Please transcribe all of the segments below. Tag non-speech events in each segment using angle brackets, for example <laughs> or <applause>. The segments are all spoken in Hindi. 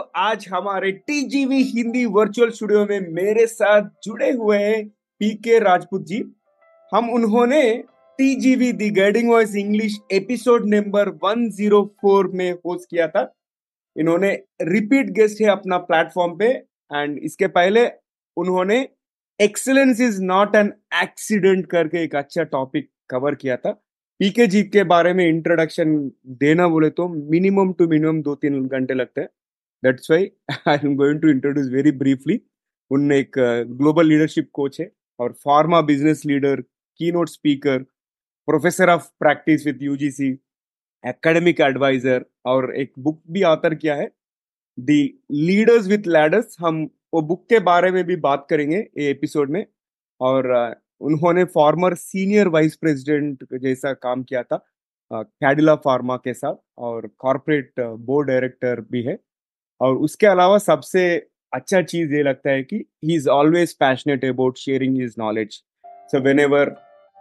आज हमारे टीजीवी हिंदी वर्चुअल स्टूडियो में मेरे साथ जुड़े हुए हैं पीके राजपूत जी। हम उन्होंने TGV the guiding voice English episode number 104 में होस्ट किया था। इन्होंने रिपीट गेस्ट है अपना प्लेटफॉर्म पे एंड इसके पहले उन्होंने excellence is not an accident करके एक अच्छा टॉपिक कवर किया था। पीके जी के बारे में इंट्रोडक्शन देना बोले तो मिनिमम टू मिनिमम दो तीन घंटे लगते हैं। That's why I am going to introduce very briefly उन एक ग्लोबल लीडरशिप कोच है और pharma business leader keynote speaker professor of practice with UGC academic advisor और एक बुक भी ऑथर किया है। दी लीडर्स विथ लैडर्स हम वो बुक के बारे में भी बात करेंगे ये एपिसोड में और उन्होंने फॉर्मर सीनियर वाइस प्रेसिडेंट जैसा काम किया था कैडिला फार्मा के साथ और कॉरपोरेट बोर्ड डायरेक्टर भी है। और उसके अलावा सबसे अच्छा चीज़ ये लगता है कि he is always passionate about sharing his knowledge so whenever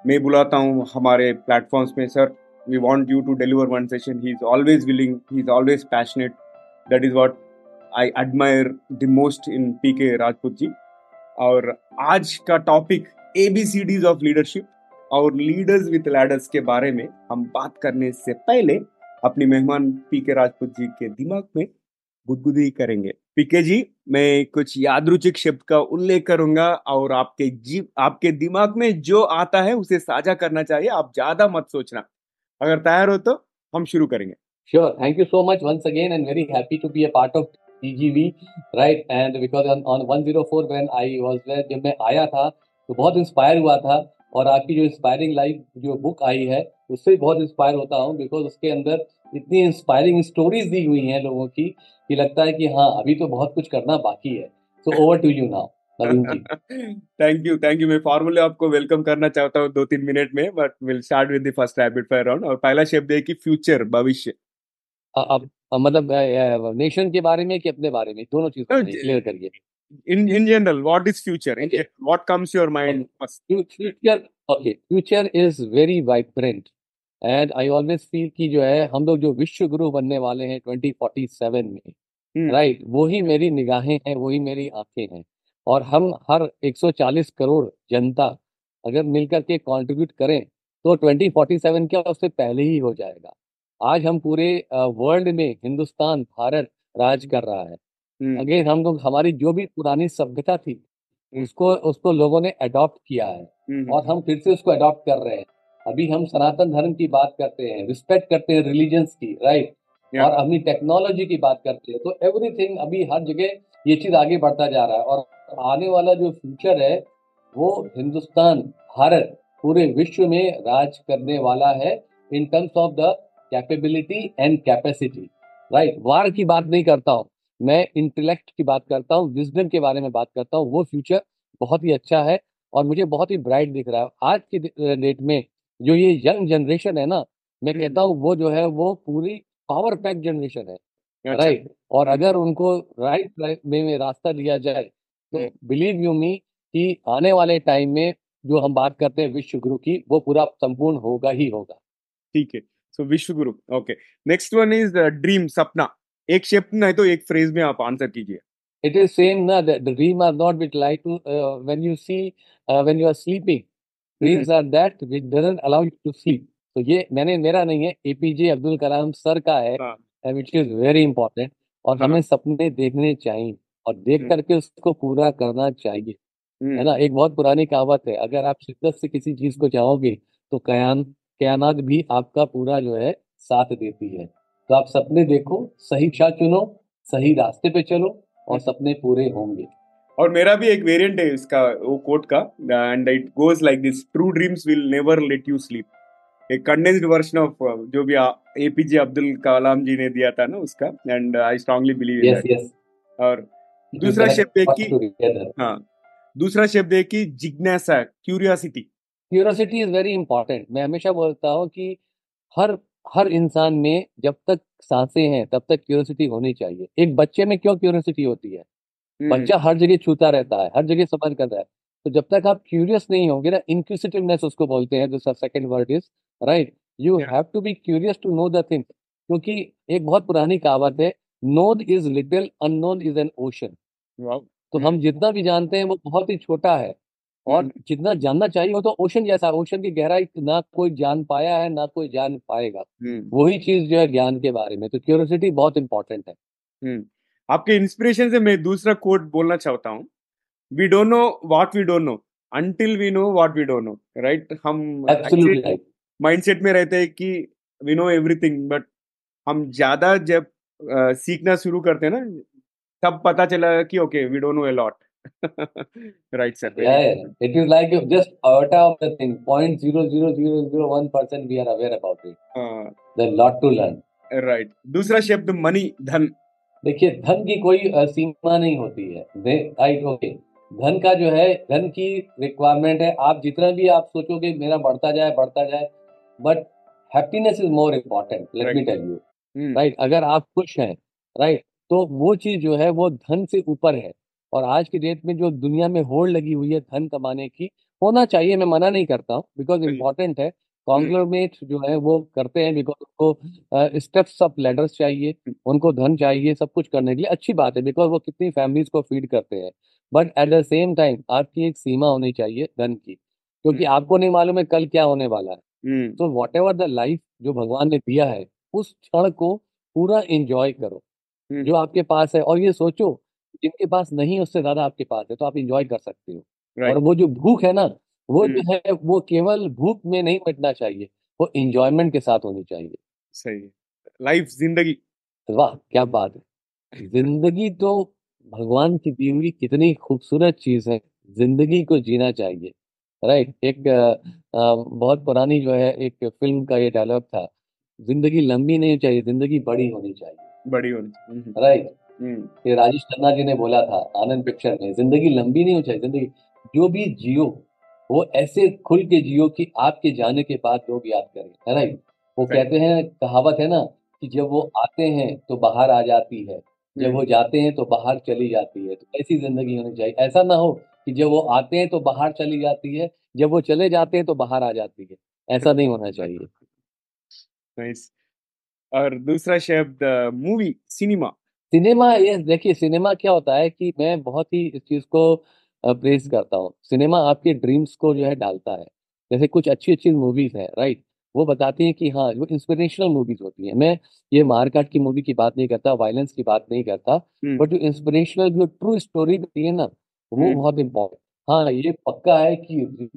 मैं बुलाता हूँ हमारे प्लेटफॉर्म्स में sir we want you to deliver one session he is always willing he is always passionate that is what I admire the most in P K Rajput ji और आज का topic A B C Ds of leadership और लीडर्स विथ लैडर्स के बारे में हम बात करने से पहले अपनी मेहमान पी के राजपूत जी के दिमाग में गुदगुदी करेंगे पीके जी मैं कुछ यादरुचिक शब्द का उल्लेख करूँगा और आपके जीव आपके दिमाग में जो आता है उसे साझा करना चाहिए आप ज़्यादा मत सोचना अगर तैयार हो तो हम शुरू करेंगे Sure. Thank you so much once again and very happy to be a part of TGV, right? And because on, on 104 when I was there, जब मैं आया था तो बहुत इंस्पायर हुआ था और आपकी जो इंस्पायरिंग लाइफ जो बुक आई है उससे बहुत इंस्पायर होता हूँ बिकॉज़ उसके अंदर इतनी इंस्पायरिंग स्टोरीज दी हुई हैं लोगों की कि लगता है कि हाँ अभी तो बहुत कुछ करना बाकी है। So over to you now thank you thank you मैं फॉर्मूले आपको वेलकम करना चाहता हूँ दो तीन मिनट में but will start with the first rapid fire round और पहला शब्द है कि फ्यूचर भविष्य। अब मतलब नेशन के बारे में कि अपने बारे में? दोनों चीज़ क्लियर करिए। In in general what is future? Okay. what comes your mind first? future okay. Future is very vibrant. And I always feel कि जो है हम लोग जो विश्व गुरु बनने वाले हैं 2047 में राइट hmm. right, वही मेरी निगाहें हैं वही मेरी आँखें हैं। और हम हर 140 करोड़ जनता अगर मिलकर के कंट्रीब्यूट करें तो 2047 क्या उससे पहले ही हो जाएगा। आज हम पूरे वर्ल्ड में हिंदुस्तान भारत राज कर रहा है। अगेन हम लोग हमारी जो भी पुरानी सभ्यता थी उसको उसको लोगों ने अडॉप्ट किया है। और हम फिर से उसको अडॉप्ट कर रहे हैं। अभी हम सनातन धर्म की बात करते हैं रिस्पेक्ट करते हैं रिलीजन्स की राइट yeah. और अपनी टेक्नोलॉजी की बात करते हैं तो एवरीथिंग अभी हर जगह ये चीज़ आगे बढ़ता जा रहा है। और आने वाला जो फ्यूचर है वो हिंदुस्तान भारत पूरे विश्व में राज करने वाला है in terms of the capability and capacity right war की बात नहीं करता हूँ मैं इंटेलेक्ट की बात करता हूँ विजडम के बारे में बात करता हूँ वो फ्यूचर बहुत ही अच्छा है और मुझे बहुत ही ब्राइट दिख रहा है। आज की डेट में जो ये यंग जनरेशन है ना मैं हम्म। कहता हूँ वो जो है वो पूरी पावर पैक जनरेशन है अच्छा। राइट? और अगर उनको राइट वे में रास्ता दिया जाए तो बिलीव यू मी कि आने वाले टाइम में जो हम बात करते हैं विश्व गुरु की वो पूरा संपूर्ण होगा ही होगा। ठीक है सो विश्व गुरु okay next one is dream सपना। एक शब्द नहीं तो एक फ्रेज में आप आंसर कीजिए। It is same na the, the dream are not with light to uh, when you see uh, when you are sleeping dreams are that which doesn't allow you to sleep तो ये मैंने मेरा नहीं है एपीजे अब्दुल कलाम सर का है विच इज़ वेरी इंपॉर्टेंट और हमें सपने देखने चाहिए और देख करके उसको पूरा करना चाहिए है ना? एक बहुत पुरानी कहावत है अगर आप शिद्दत से किसी चीज़ को चाहोगे तो कयान कयानात भी आपका पूरा जो है साथ देती है। तो आप सपने देखो सही दिशा चुनो सही रास्ते पे चलो और सपने पूरे होंगे। और मेरा भी एक वेरिएंट है इसका वो कोट का and it goes like this true dreams will never let you sleep एक कंडेंस्ड वर्जन ऑफ़ जो भी एपीजे अब्दुल कलाम जी ने दिया था ना उसका and I strongly believe in that और दूसरा शब्द है कि हाँ दूसरा शब्द है कि जिज्ञासा curiosity curiosity is very important मैं हमेशा बोलता हूँ कि हर हर इंसान में जब तक साँसें हैं तब तक क्यूरियोसिटी होनी चाहिए। एक बच्चे में क्यों क्यूरियोसिटी होती है। बच्चा हर जगह छूता रहता है हर जगह समझ कर रहा है। तो जब तक आप क्यूरियस नहीं होंगे ना इंक्यूसिटिवनेस उसको बोलते हैं जो second word is right you have to be curious to know the thing क्योंकि एक बहुत पुरानी कहावत है known is little unknown is an ocean तो हम जितना भी जानते हैं वो बहुत ही छोटा है। और हम्म। जितना जानना चाहिए वो तो ओशन जैसा ओशन की गहराई ना कोई जान पाया है ना कोई जान पाएगा। हम्म वही चीज़ जो है ज्ञान के बारे में तो क्यूरियोसिटी बहुत इंपॉर्टेंट है। हम्म आपके इंस्पिरेशन से मैं दूसरा कोट बोलना चाहता हूँ। We don't know what we don't know until we know what we don't know right हम राइट माइंडसेट में रहते हैं कि वी नो एवरीथिंग बट हम ज़्यादा जब सीखना शुरू करते हैं ना तब पता चला कि okay we don't know a lot right sir Yeah, it is like you just iota of the thing, point zero zero zero zero one percent we are aware about it. There's lot to learn. Right दूसरा शब्द मनी धन. देखिए धन की कोई सीमा नहीं होती है। राइट ओके धन का जो है धन की रिक्वायरमेंट है। आप जितना भी आप सोचोगे मेरा बढ़ता जाए बढ़ता जाए but happiness is more important let me tell you right अगर आप खुश हैं राइट right, तो वो चीज़ जो है वो धन से ऊपर है। और आज की डेट में जो दुनिया में होड़ लगी हुई है धन कमाने की होना चाहिए मैं मना नहीं करता हूँ बिकॉज़। इम्पोर्टेंट है। कॉन्ग्लोमेट जो है वो करते हैं बिकॉज़ उनको स्टेप्स ऑफ़ लेडर्स चाहिए उनको धन चाहिए सब कुछ करने के लिए। अच्छी बात है बिकॉज़ वो कितनी फैमिलीज़ को फ़ीड करते हैं। But at the same time आपकी एक सीमा होनी चाहिए धन की क्योंकि आपको नहीं मालूम है कल क्या होने वाला है। हम्म, तो वॉट एवर द लाइफ जो भगवान ने दिया है उस क्षण को पूरा इंजॉय करो हम्म, जो आपके पास है। और ये सोचो जिनके पास नहीं उससे ज़्यादा आपके पास है तो आप इंजॉय कर सकते हो। Right. और वो जो भूख है ना वो जो। है वो केवल भूख में नहीं मिटना चाहिए वो एंजॉयमेंट के साथ होनी चाहिए। सही लाइफ ज़िंदगी। वाह क्या बात है। ज़िंदगी तो भगवान की दी हुई कितनी खूबसूरत चीज़ है ज़िंदगी को जीना चाहिए राइट? एक अ, बहुत पुरानी जो है एक फ़िल्म का ये डायलॉग था ज़िंदगी लंबी नहीं चाहिए ज़िंदगी बड़ी होनी चाहिए। बड़ी होनी हम्म, राइट? ये राजेश खन्ना जी ने बोला था आनंद पिक्चर में ज़िंदगी लंबी नहीं होनी चाहिए ज़िंदगी जो भी जियो वो ऐसे खुल के जियो कि आपके जाने के बाद लोग याद करें है राइट वो कहते हैं कहावत है ना कि जब वो आते हैं तो बाहर आ जाती है जब वो जाते हैं तो बाहर चली जाती है तो ऐसी ज़िंदगी होनी चाहिए। ऐसा ना हो कि जब वो आते हैं तो बाहर चली जाती है जब वो चले जाते हैं तो बाहर आ जाती है। ऐसा नहीं होना चाहिए। और दूसरा शब्द मूवी सिनेमा सिनेमा ये देखिए सिनेमा क्या होता है कि मैं बहुत ही इस चीज़ को प्रेज करता हूँ। सिनेमा आपके ड्रीम्स को जो है डालता है। जैसे कुछ अच्छी अच्छी मूवीज़ है राइट वो बताती हैं कि हाँ वो इंस्पिरेशनल मूवीज़ होती हैं। मैं ये मारकाट की मूवी की बात नहीं करता वायलेंस की बात नहीं करता हम्म, बट जो इंस्पिरेशनल जो ट्रू स्टोरी होती है ना वो हम्म। बहुत इम्पोर्टेंट हाँ ये पक्का है कि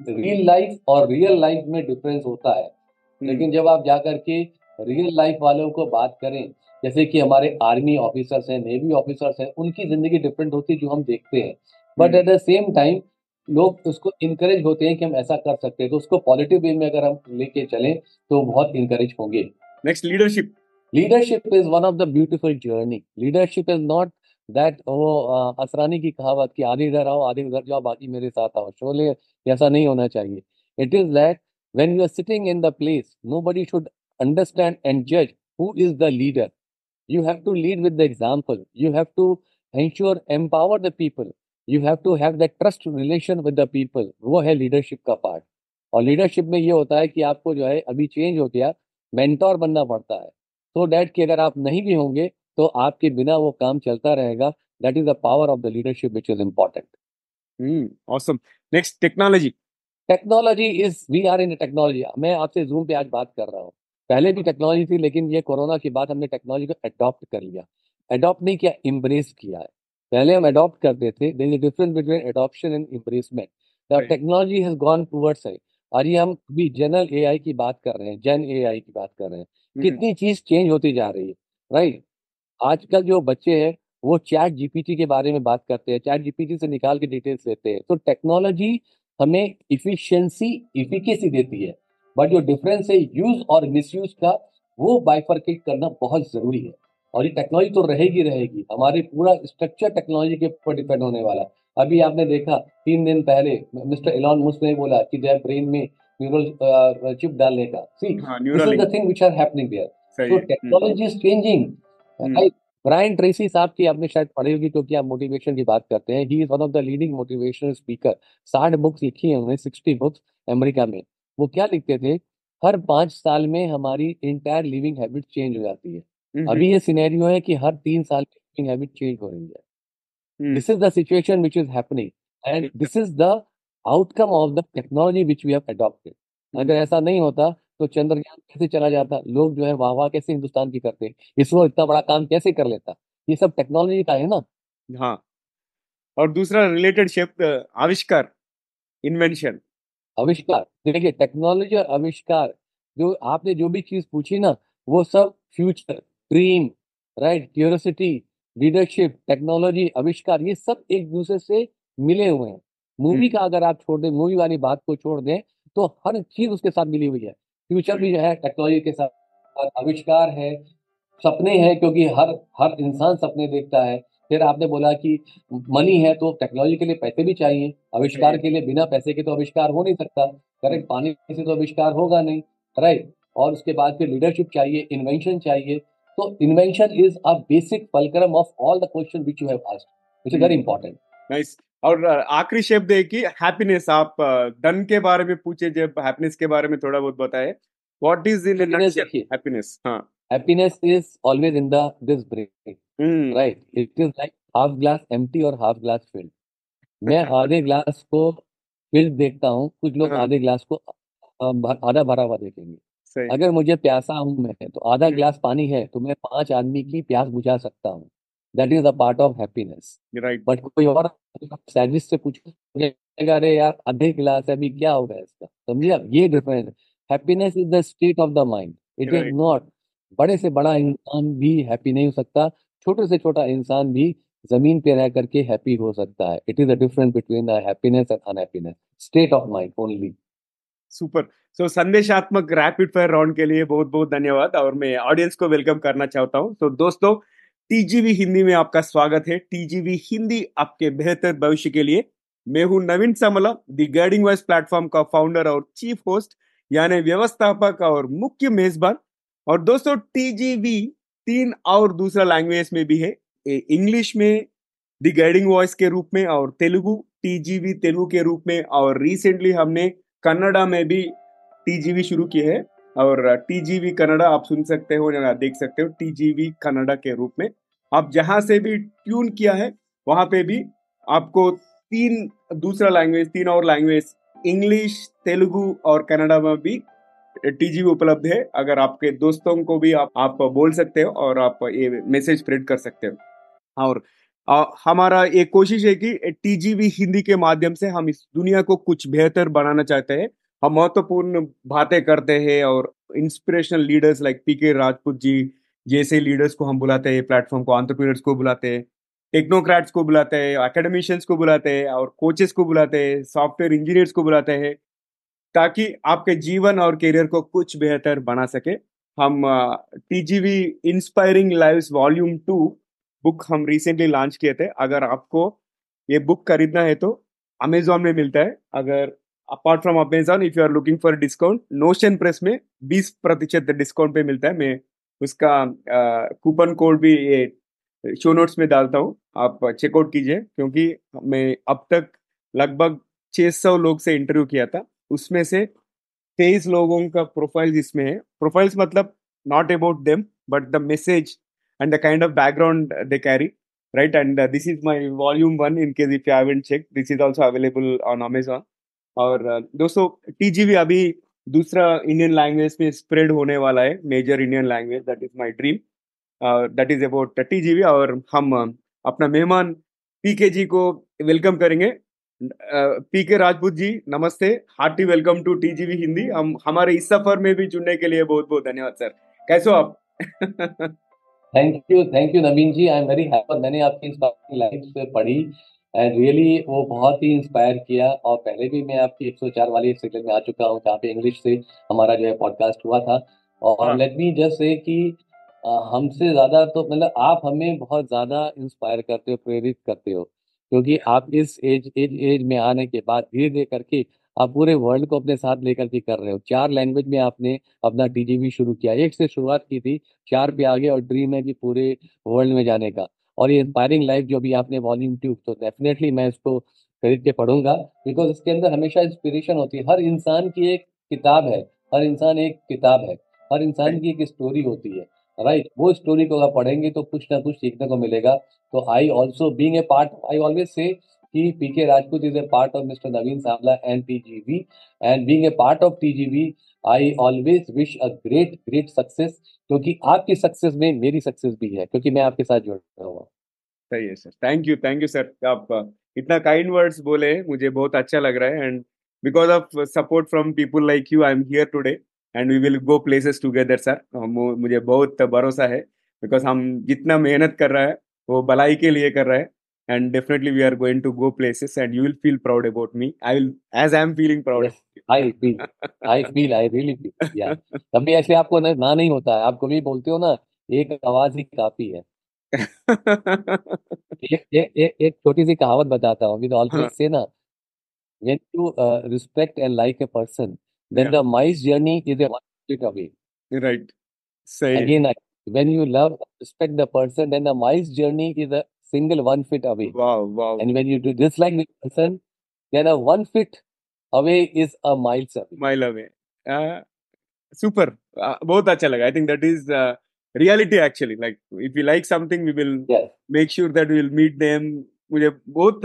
रियल लाइफ और रियल लाइफ में डिफरेंस होता है। हम्म, लेकिन जब आप जाकर के रियल लाइफ वालों को बात करें जैसे कि हमारे आर्मी ऑफिसर्स हैं नेवी ऑफिसर्स हैं उनकी ज़िंदगी डिफरेंट होती है जो हम देखते हैं। But. At the same time लोग उसको इनकरेज होते हैं कि हम ऐसा कर सकते हैं। तो उसको पॉजिटिव वे में अगर हम लेके चलें तो बहुत इनकरेज होंगे। Next leadership leadership is one of the beautiful journey leadership is not that वो असरानी की कहावत कि आधे इधर आओ आधे उधर जाओ बाकी मेरे साथ आओ। शोले ऐसा नहीं होना चाहिए। It is that when you are sitting in the place nobody should understand and जज who is the leader you have to lead with the example you have to ensure empower the people. You have to have that trust relation with the people वो है लीडरशिप का पार्ट और लीडरशिप में ये होता है कि आपको जो है अभी चेंज हो गया मेंटोर बनना पड़ता है। So डैट कि अगर आप नहीं भी होंगे तो आपके बिना वो काम चलता रहेगा। That is the power of the leadership which is important awesome next technology technology is we are in technology मैं आपसे जूम पे आज बात कर रहा हूँ। पहले भी टेक्नोलॉजी थी लेकिन ये कोरोना के बाद हमने टेक्नोलॉजी को अडॉप्ट कर लिया। अडॉप्ट नहीं किया इम्ब्रेस किया है। पहले हम अडॉप्ट करते थे there is difference between adoption and embracement the technology has gone towards है और ये हम भी जनरल एआई की बात कर रहे हैं जन एआई की बात कर रहे हैं। हम्म, कितनी चीज़ चेंज होती जा रही है राइट आजकल जो बच्चे हैं वो चैट जीपीटी के बारे में बात करते हैं चैट जीपीटी से निकाल के डिटेल्स लेते हैं। तो टेक्नोलॉजी हमें इफिशिएंसी इफिकेसी देती है। बट जो डिफरेंस है यूज़ और मिसयूज का वो बाइफर्केट करना बहुत ज़रूरी है। और ये टेक्नोलॉजी तो रहेगी रहेगी। हमारे पूरा स्ट्रक्चर टेक्नोलॉजी के ऊपर डिपेंड होने वाला है। अभी आपने देखा तीन दिन पहले मिस्टर एलॉन मुस्क ने बोला कि देयर ब्रेन में न्यूरल चिप डालने का। See this is the thing which are happening there hmm, technology is changing. Brian Tracy साहब की आपने शायद पढ़ी होगी क्योंकि आप मोटिवेशन की बात करते हैं। He is one of the leading motivational speaker साठ बुक्स लिखी है उन्होंने सिक्सटी बुक्स अमेरिका में। वो क्या लिखते थे? हर पाँच साल में हमारी इंटायर लिविंग हैबिट चेंज हो जाती है। अभी ये सिनेरियो है कि हर तीन साल में हैबिट चेंज हो रही है। This is the situation which is happening and this is the outcome of the technology which we have adopted अगर ऐसा नहीं होता तो चंद्रयान कैसे चला जाता? लोग जो है वाह वाह कैसे हिंदुस्तान की करते इसरो इतना बड़ा काम कैसे कर लेता? ये सब टेक्नोलॉजी का है ना? हाँ। और दूसरा रिलेटेड शब्द आविष्कार इन्वेंशन आविष्कार। देखिए टेक्नोलॉजी और आविष्कार जो आपने जो भी चीज़ पूछी ना वो सब future dream right curiosity leadership technology आविष्कार ये सब एक दूसरे से मिले हुए हैं। Movie hmm. का अगर आप छोड़ दें मूवी वाली बात को छोड़ दें तो हर चीज़ उसके साथ मिली हुई है। फ्यूचर भी जो है टेक्नोलॉजी के साथ आविष्कार है सपने हैं क्योंकि हर हर इंसान सपने देखता है। फिर आपने बोला कि मनी है तो टेक्नोलॉजी के लिए पैसे भी चाहिए। आविष्कार के लिए बिना पैसे के तो आविष्कार हो नहीं सकता। करेक्ट पानी से तो आविष्कार होगा नहीं राइट और उसके बाद फिर लीडरशिप चाहिए इन्वेंशन चाहिए। तो invention is a basic fulcrum of all the question which you have asked which is very important nice और आखिरी शब्द है कि हैप्पीनेस आप डन के बारे में पूछे जब हैप्पीनेस के बारे में थोड़ा बहुत बताए व्हाट इज़ इन हैप्पीनेस हाँ। Happiness is always in the this break right it is like half glass empty और हाफ़ ग्लास फिल्ड मैं <laughs> आधे ग्लास को फिल्ड देखता हूँ कुछ लोग हाँ। आधे ग्लास को आधा भरा हुआ देखेंगे। अगर मुझे प्यासा हूँ मैं तो आधा ग्लास पानी है तो मैं पाँच आदमी की प्यास बुझा सकता हूँ। That is the part of happiness right but कोई और सैडिस्ट से पूछेगा अरे यार आधे गिलास है अभी क्या होगा इसका? समझिए आप? ये difference happiness is the state of the mind it is not बड़े से बड़ा इंसान भी हैप्पी नहीं हो सकता छोटे से छोटा इंसान भी ज़मीन पे रह करके हैप्पी हो सकता है। It is the difference between the happiness and unhappiness state of mind only super so संदेशात्मक rapid fire round के लिए बहुत बहुत धन्यवाद और मैं ऑडियंस को वेलकम करना चाहता हूँ। तो दोस्तों टीजीवी हिंदी में आपका स्वागत है। टीजीवी हिंदी आपके बेहतर भविष्य के लिए। मैं हूँ Naveen Samla the guiding voice platform का फाउंडर और चीफ होस्ट यानी व्यवस्थापक और मुख्य मेजबान। और दोस्तों टीजीवी तीन और दूसरा लैंग्वेज में भी है। इंग्लिश में दी गाइडिंग वॉइस के रूप में और तेलुगु टीजीवी तेलुगु के रूप में और रिसेंटली हमने कन्नडा में भी टीजीवी शुरू किए है और टीजीवी कन्नडा आप सुन सकते हो या देख सकते हो टीजीवी कन्नडा के रूप में। आप जहाँ से भी ट्यून किया है, वहाँ पे भी आपको तीन दूसरा लैंग्वेज तीन और लैंग्वेज इंग्लिश तेलुगु और कन्नडा में भी टीजीवी उपलब्ध है। अगर आपके दोस्तों को भी आप आप बोल सकते हो और आप ये मैसेज स्प्रेड कर सकते हो। और हमारा एक कोशिश है कि टीजीवी हिंदी के माध्यम से हम इस दुनिया को कुछ बेहतर बनाना चाहते हैं। हम महत्वपूर्ण बातें करते हैं और inspirational leaders like P K Rajput जी जैसे लीडर्स को हम बुलाते हैं प्लेटफॉर्म को आंट्रप्रीनर्स को बुलाते हैं टेक्नोक्रेट्स को बुलाते हैं एकेडमिशियंस को बुलाते हैं और कोचेस को बुलाते हैं सॉफ्टवेयर इंजीनियर्स को बुलाते हैं, ताकि आपके जीवन और करियर को कुछ बेहतर बना सके। हम TGV inspiring lives volume two book हम रिसेंटली लॉन्च किए थे। अगर आपको ये बुक खरीदना है तो अमेजोन में मिलता है। अगर apart from Amazon if you are looking for discount Notion Press में 20 प्रतिशत डिस्काउंट पे मिलता है। मैं उसका कूपन कोड भी ये शो नोट्स में डालता हूँ। आप चेकआउट कीजिए, क्योंकि मैं अब तक लगभग 600 लोग से इंटरव्यू किया था। उसमें से तेईस लोगों का प्रोफाइल्स इसमें है। प्रोफाइल्स मतलब not about them but the message and the kind of background they carry right? And uh, this is my volume 1 in case if you haven't checked this is also available on amazon. और uh, दोस्तों टीजीवी अभी दूसरा इंडियन लैंग्वेज में स्प्रेड होने वाला है major Indian language that is my dream that is about TGV और हम uh, अपना मेहमान पीके जी को वेलकम करेंगे। पी के राजपूत जी नमस्ते hearty welcome to TGV Hindi हम हमारे इस सफ़र में भी जुड़ने के लिए बहुत बहुत धन्यवाद सर कैसे हो आप? <laughs> Thank you thank you Naveen ji I am very happy मैंने आपकी इंस्पायरिंग लाइफ से पढ़ी एंड रियली वो बहुत ही इंस्पायर किया और पहले भी मैं आपकी 104 वाली सीरियल में आ चुका हूँ जहाँ पे इंग्लिश से हमारा जो है पॉडकास्ट हुआ था। और लेट मी जस्ट से कि हमसे ज़्यादा तो मतलब आप हमें बहुत ज़्यादा इंस्पायर करते हो प्रेरित करते हो। क्योंकि आप इस एज एज एज में आने के बाद धीरे धीरे करके आप पूरे वर्ल्ड को अपने साथ लेकर के कर रहे हो। चार लैंग्वेज में आपने अपना टीजीवी शुरू किया। एक से शुरुआत की थी, चार पे आगे और ड्रीम है कि पूरे वर्ल्ड में जाने का। और ये इंस्पायरिंग लाइफ जो भी आपने वॉल्यूम ट्यूब तो डेफिनेटली मैं इसको खरीद के पढ़ूँगा बिकॉज़ इसके अंदर हमेशा इंस्पिरेशन होती है। हर इंसान की एक किताब है, हर इंसान एक किताब है, हर इंसान की एक स्टोरी होती है राइट right? वो स्टोरी को अगर पढ़ेंगे तो कुछ ना कुछ सीखने को मिलेगा। तो I also being a part I always say कि PK Rajput is a part of mister Naveen Sawla and TGV and being a part of TGV I always wish a great great success क्योंकि आपकी सक्सेस में मेरी सक्सेस भी है, क्योंकि मैं आपके साथ जुड़ रहा हूँ। सही है sir. Thank you thank you sir आप इतना काइंड वर्ड्स बोले, मुझे बहुत अच्छा लग रहा है। And because of support from people like you I am here today and we will go places together sir मुझे बहुत भरोसा है। बिकॉज़ हम जितना मेहनत कर रहे हैं, वो भलाई के लिए कर रहे हैं। and definitely we are going to go places and you will feel proud about me i will as i am feeling proud yes, i feel i feel i really feel yeah कभी ऐसे आपको ना, ना नहीं होता है आप कभी बोलते हो ना एक आवाज ही काफी है <laughs> एक एक एक, एक छोटी सी कहावत बताता हूँ विद ऑलवेज से ना when you uh, respect and like a person then yeah. the mice journey is a one bit away right say again I, when you love respect the person then the mice journey is a single one feet away. Wow, wow. And when you do dislike the person, then a one feet away is a mile away. Mile away. Uh, super. Uh, बहुत अच्छा लगा. I think that is uh, reality actually. Like if we like something, we will yes. make sure that we will meet them. मुझे बहुत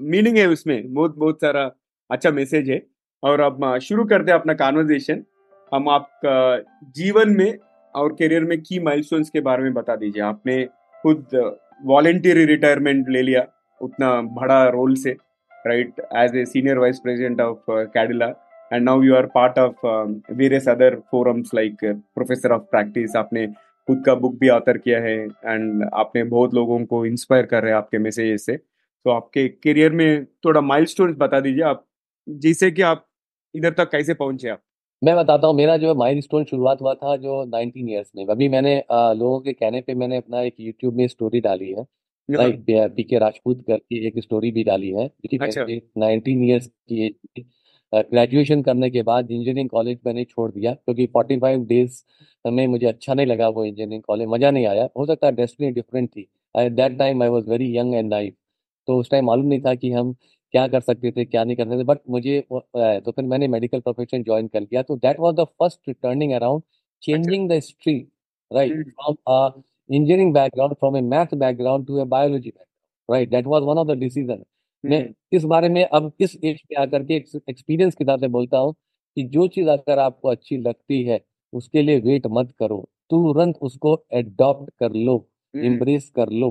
मीनिंग uh, है उसमें बहुत बहुत सारा अच्छा मैसेज है और अब uh, शुरू करते हैं अपना कॉन्वर्जेशन हम आपका जीवन में और करियर में की माइलस्टोन्स के बारे में बता दीजिए आपने खुद वॉलेंटियरी रिटायरमेंट ले लिया उतना बड़ा रोल से right as a senior vice president of Cadila and now you are part of various other forums like professor of practice आपने खुद का बुक भी ऑथर किया है एंड आपने बहुत लोगों को इंस्पायर कर रहे हैं आपके मैसेजेस से. तो आपके करियर में थोड़ा माइलस्टोन्स बता दीजिए आप, जिससे कि आप इधर तक कैसे पहुँचे आप? मैं बताता हूँ मेरा जो माइल स्टोन शुरुआत हुआ था जो 19 ईयर्स में। अभी मैंने आ, लोगों के कहने पे मैंने अपना एक यूट्यूब में स्टोरी डाली है। लाइक पी के राजपूत करके एक स्टोरी भी डाली है अच्छा। नाइनटीन ईयर्स की एज ग्रेजुएशन करने के बाद इंजीनियरिंग कॉलेज मैंने छोड़ दिया क्योंकि फोर्टी फाइव डेज़ में मुझे अच्छा नहीं लगा वो इंजीनियरिंग कॉलेज मज़ा नहीं आया। हो सकता है डेस्टिनी डिफरेंट थी। At that time I was very young and naive तो उस टाइम मालूम नहीं था कि हम क्या कर सकते थे क्या नहीं कर सकते थे बट मुझे तो फिर मैंने मेडिकल प्रोफेशन ज्वाइन कर लिया। तो that was the first turning around changing the stream right from engineering background from a math background to a biology background right that was one of the decision मैं इस बारे में अब इस एज पे आकर के एक्सपीरियंस के साथ बोलता हूँ कि जो चीज़ अगर आपको अच्छी लगती है उसके लिए वेट मत करो। तुरंत उसको एडॉप्ट कर लो इम्ब्रेस कर लो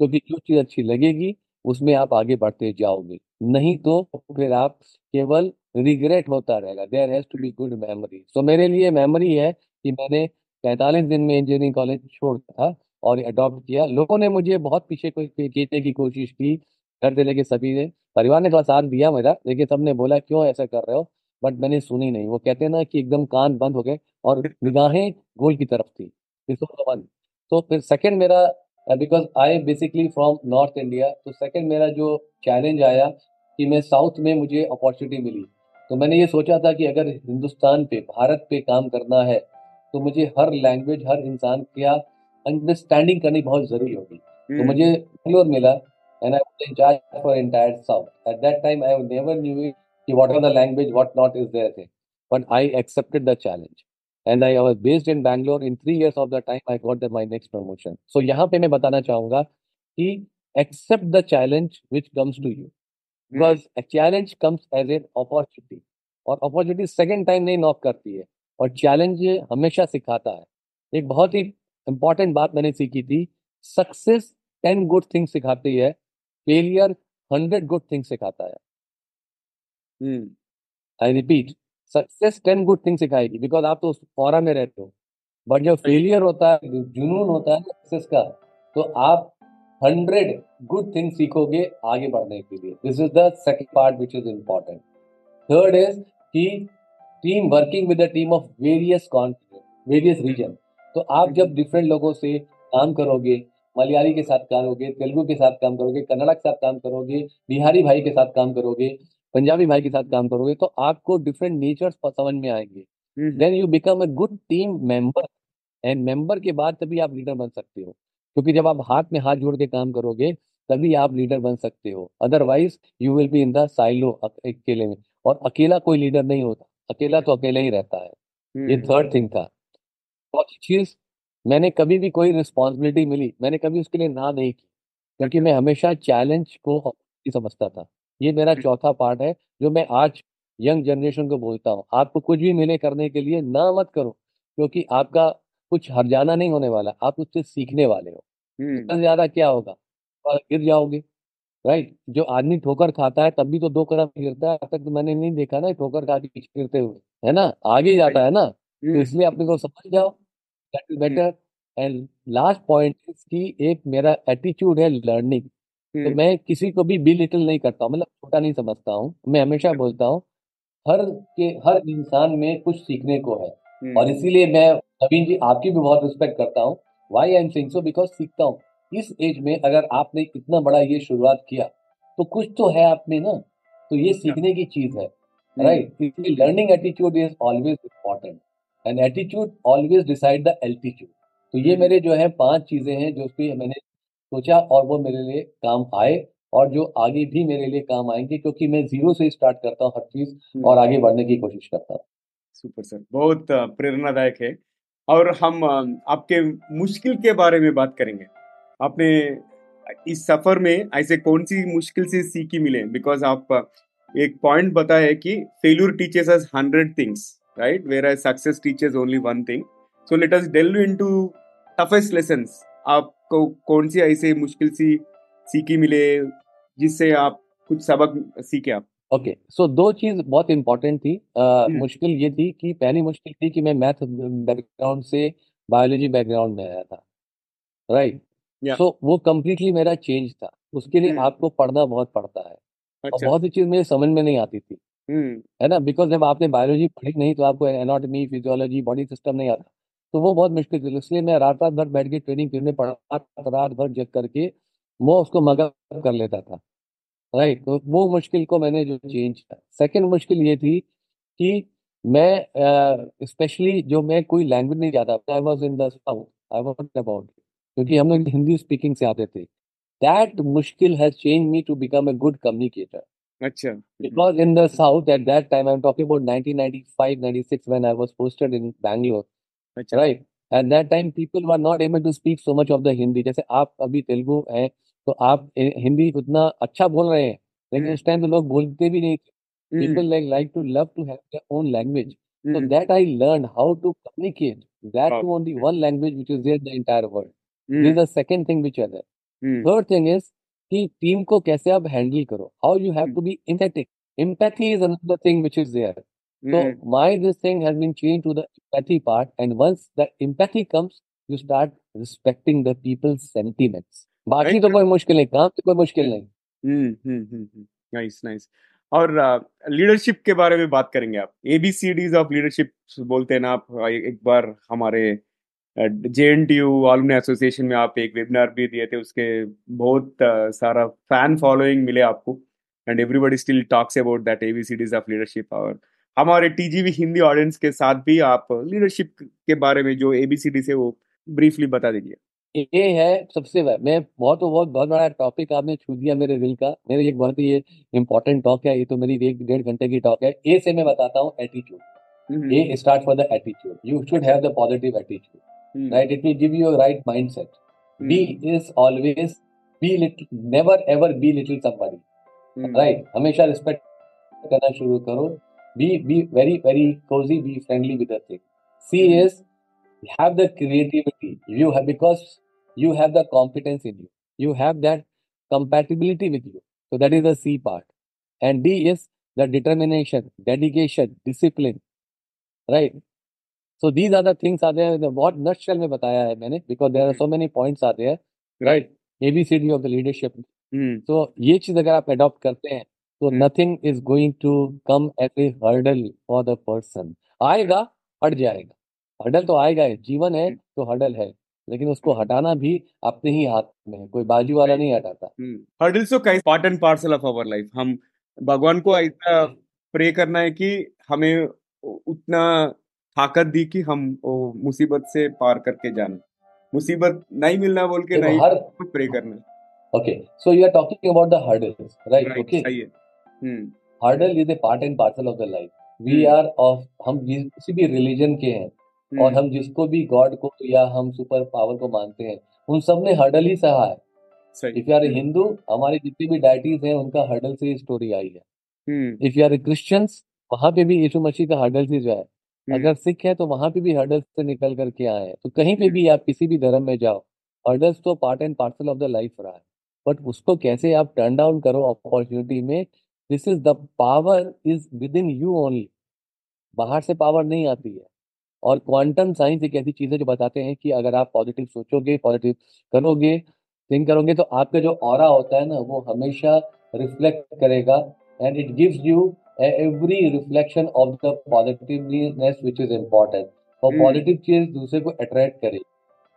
क्योंकि जो चीज़ अच्छी लगेगी उसमें आप आगे बढ़ते जाओगे। नहीं तो फिर आप केवल रिग्रेट होता रहेगा। There has to be good memory so मेरे लिए मेमोरी है कि मैंने पैंतालीस दिन में इंजीनियरिंग कॉलेज छोड़ था और अडॉप्ट किया। लोगों ने मुझे बहुत पीछे खींचने की कोशिश की। घर से लेके सभी ने। परिवार ने थोड़ा साथ दिया मेरा, लेकिन सबने बोला, क्यों ऐसा कर रहे हो? बट मैंने सुनी नहीं। वो कहते ना कि एकदम कान बंद हो गए और निगाहें गोल की तरफ़ थी। तो फिर सेकंड मेरा because I basically from North India तो सेकेंड मेरा जो चैलेंज आया कि मैं साउथ में मुझे अपॉर्चुनिटी मिली। तो मैंने ये सोचा था कि अगर हिंदुस्तान पे भारत पे काम करना है तो मुझे हर लैंग्वेज हर इंसान क्या अंडरस्टैंडिंग करनी बहुत ज़रूरी होगी। तो हम्म। मुझे बेंगलोर मिला and I was in charge for entire south at that time I never knew कि what are the language what not is there thing but I accepted the challenge and I was based in Bangalore in three years of the time I got my next promotion so यहाँ पे मैं बताना चाहूँगा कि accept the challenge which comes to you because a challenge comes as an opportunity. और अपॉर्चुनिटी सेकेंड टाइम नहीं नॉक करती है. और चैलेंज हमेशा सिखाता है. एक बहुत ही इंपॉर्टेंट बात मैंने सीखी थी। सक्सेस टेन गुड थिंग्स सिखाती है. फेलियर हंड्रेड गुड थिंग्स सिखाता है। I repeat success ten good thing सिखाएगी because आप तो और में रहते हो। बट जब फेलियर होता है जुनून होता है सक्सेस का तो आप हंड्रेड गुड थिंग सीखोगे आगे बढ़ने के लिए। This is the second part which is important third is key team working with team of various various region तो आप जब डिफरेंट लोगों से काम करोगे मलयाली के साथ काम करोगे तेलुगु के साथ काम करोगे कन्नड़ा के साथ काम करोगे बिहारी भाई के साथ काम करोगे पंजाबी भाई के साथ काम करोगे तो आपको डिफरेंट नेचर्स समझ में आएँगे। Then you become a good team member and member के बाद तभी आप लीडर बन सकते हो। क्योंकि जब आप हाथ में हाथ जोड़ के काम करोगे तभी आप लीडर बन सकते हो। Otherwise you will be in the silo अकेले में। और अकेला कोई लीडर नहीं होता। अकेला तो अकेला ही रहता है। ये थर्ड थिंग था। चौथी चीज़ मैंने कभी भी कोई रिस्पॉन्सिबिलिटी मिली मैंने कभी उसके लिए ना नहीं की क्योंकि मैं हमेशा चैलेंज को समझता था। ये मेरा। चौथा पार्ट है जो मैं आज यंग जनरेशन को बोलता हूँ। आपको कुछ भी मिले करने के लिए ना मत करो क्योंकि आपका कुछ हरजाना नहीं होने वाला आप उससे सीखने वाले हो। हम्म ज़्यादा क्या होगा? गिर जाओगे राइट? जो आदमी ठोकर खाता है तब भी तो दो कदम गिरता है अब तक तो मैंने नहीं देखा ना ठोकर खा के पीछे गिरते हुए है ना? आगे जाता है ना? तो इसलिए अपने को समझ जाओ that is better. And last point is कि एक मेरा एटीट्यूड है लर्निंग। तो हम्म। मैं किसी को भी बी लिटिल नहीं करता हूँ मतलब छोटा नहीं समझता हूँ। मैं हमेशा बोलता हूँ हर के हर इंसान में कुछ सीखने को है। और हम्म इसीलिए मैं नवीन जी आपकी भी बहुत रिस्पेक्ट करता हूँ। Why I am saying so because सीखता हूँ। इस एज में अगर आपने इतना बड़ा ये शुरुआत किया तो कुछ तो है आप में ना। तो ये सीखने की चीज़ है राइट इसलिए learning attitude is always important and attitude always decide the altitude तो ये हम्म। मेरे जो है पाँच चीज़ें हैं जो पे मैंने सोचा और वो मेरे लिए काम आए और जो आगे भी मेरे लिए काम आएँगे क्योंकि मैं ज़ीरो से स्टार्ट करता हूँ हर चीज़ हम्म। और आगे बढ़ने की कोशिश करता हूँ। सुपर सर बहुत प्रेरणादायक है। और हम आपके मुश्किल के बारे में बात करेंगे। आपने इस सफ़र में ऐसे कौन सी मुश्किल से सीखी मिले? बिकॉज़ आप एक पॉइंट बताया कि failure teaches us hundred things right whereas success teaches only one thing so let us delve into toughest lessons आपको कौन सी ऐसे मुश्किल सी सीखी मिले जिससे आप कुछ सबक सीखे आप? Okay okay. सो so, दो चीज़ बहुत इंपॉर्टेंट थी। हम्म। मुश्किल ये थी कि पहली मुश्किल थी कि मैं मैथ बैकग्राउंड से बायोलॉजी बैकग्राउंड में आया था right? Yeah. So yeah. so, वो कम्प्लीटली मेरा चेंज था। उसके लिए हम्म। आपको पढ़ना बहुत पड़ता है। अच्छा। और बहुत सी चीज़ मुझे समझ में नहीं आती थी हम्म। है ना? बिकॉज़ जब आपने बायोलॉजी पढ़ी नहीं तो आपको एनाटॉमी फिजियोलॉजी बॉडी सिस्टम नहीं आता। तो वो बहुत मुश्किल थी। इसलिए मैं रात रात भर बैठ के ट्रेनिंग पीरियड में पढ़ा रात भर जग करके वो उसको मगअप कर लेता था। राइट तो वो मुश्किल को मैंने जो चेंज किया। सेकंड मुश्किल ये थी कि मैं स्पेशली uh, जो मैं कोई लैंग्वेज नहीं जानता I was in the south I was about क्योंकि हम लोग हिंदी स्पीकिंग से आते थे। दैट मुश्किल has change me to become a good communicator अच्छा। Because in the south at that time i'm talking about 1995 96 when i was posted in bangalore अच्छा right at that time people were not able to speak so much of the hindi जैसे आप अभी तेलुगु हैं तो आप हि- हिंदी उतना अच्छा बोल रहे हैं लेकिन हम्म उस टाइम तो लोग बोलते भी नहीं थे hmm people like like to love to have their own language so hmm that i learned how to communicate that wow to only one language which is there in the entire world this hmm is the second thing which are there hmm third thing is कि टीम को कैसे आप हैंडल करो how you have hmm to be empathic empathy is another thing which is there so hmm my this thing has been changed to the empathy part and once the empathy comes you start respecting the people's sentiments. बाकी तो कोई मुश्किल नहीं काम तो कोई मुश्किल नहीं। Hmm hmm hmm nice nice और लीडरशिप uh, के बारे में बात करेंगे आप। एबीसीडीज ऑफ़ लीडरशिप बोलते हैं ना आप एक बार हमारे J N T U alumni association में आप एक वेबिनार भी दिए थे उसके बहुत अ, सारा फ़ैन फॉलोइंग मिले आपको and everybody still talks about that ABCDs of leadership और हमारे टीजीवी हिंदी ऑडियंस के साथ भी आप लीडरशिप के बारे में जो एबीसीडी से वो ब्रीफली बता दीजिए ये है सबसे मैं बहुत बहुत बहुत बड़ा टॉपिक आपने छू दिया मेरे दिल का मेरे एक बहुत ही इंपॉर्टेंट टॉक है ये तो मेरी एक डेढ़ घंटे की टॉक है ए से मैं बताता हूँ attitude hmm the attitude. You should have the positive attitude, hmm right? It will give you a right mindset. B is always be little, never ever be little somebody, hmm right? हमेशा respect करना शुरू करो. Be be very very cozy, be friendly with the thing. C Mhm. is have the creativity. You have because you have the competence in you. You have that compatibility with you. So that is the C part. And D is the determination, dedication, discipline. right so these are the things are there the बहुत nutshell में बताया है मैंने because there are so many points are there right ABCD of the leadership hmm so ये चीज अगर आप adopt करते हैं तो nothing is going to come as a hurdle for the person. आएगा हट जाएगा। हर्डल तो आएगा ही। जीवन है Hmm. तो हर्डल है। लेकिन उसको हटाना भी अपने ही हाथ में है। कोई बाजू वाला नहीं हटाता। हर्डल्स तो कई part and parcel of our life हम भगवान को ऐसा प्रे करना है कि हमें उतना ताकत दी कि हम मुसीबत से पार करके जाना मुसीबत नहीं मिलना बोल के नहीं हर प्रे करना। Okay so you are talking about the hurdles right? Right, है हम्म hurdle is a part and parcel of the life we Hmm. are of हम किसी भी रिलीजन के हैं और हम्म हम जिसको भी गॉड को या हम सुपर पावर को मानते हैं उन सबने हर्डल ही सहा है। इफ़ यू आर हिंदू हमारे जितने भी डाइटीज हैं उनका हर्डल से ही स्टोरी आई है। इफ़ यू आर क्रिश्चियंस वहाँ पे भी यीशु मसीह का हर्डल से जो है अगर सिख है तो वहाँ पे भी हर्डल्स से निकल करके आए हैं। तो कहीं पे भी आप किसी भी धर्म में जाओ हर्डल्स तो part and parcel of the life रहा है। बट उसको कैसे आप टर्न डाउन करो अपॉर्चुनिटी में this is the power is within you only बाहर से पावर नहीं आती है। और क्वांटम साइंस एक ऐसी चीज़ है जो बताते हैं कि अगर आप पॉजिटिव सोचोगे पॉजिटिव करोगे थिंक करोगे तो आपका जो और होता है ना वो हमेशा रिफ्लेक्ट करेगा। And it gives you every reflection of the positiveness which is important और पॉजिटिव चीज़ दूसरे को अट्रैक्ट करे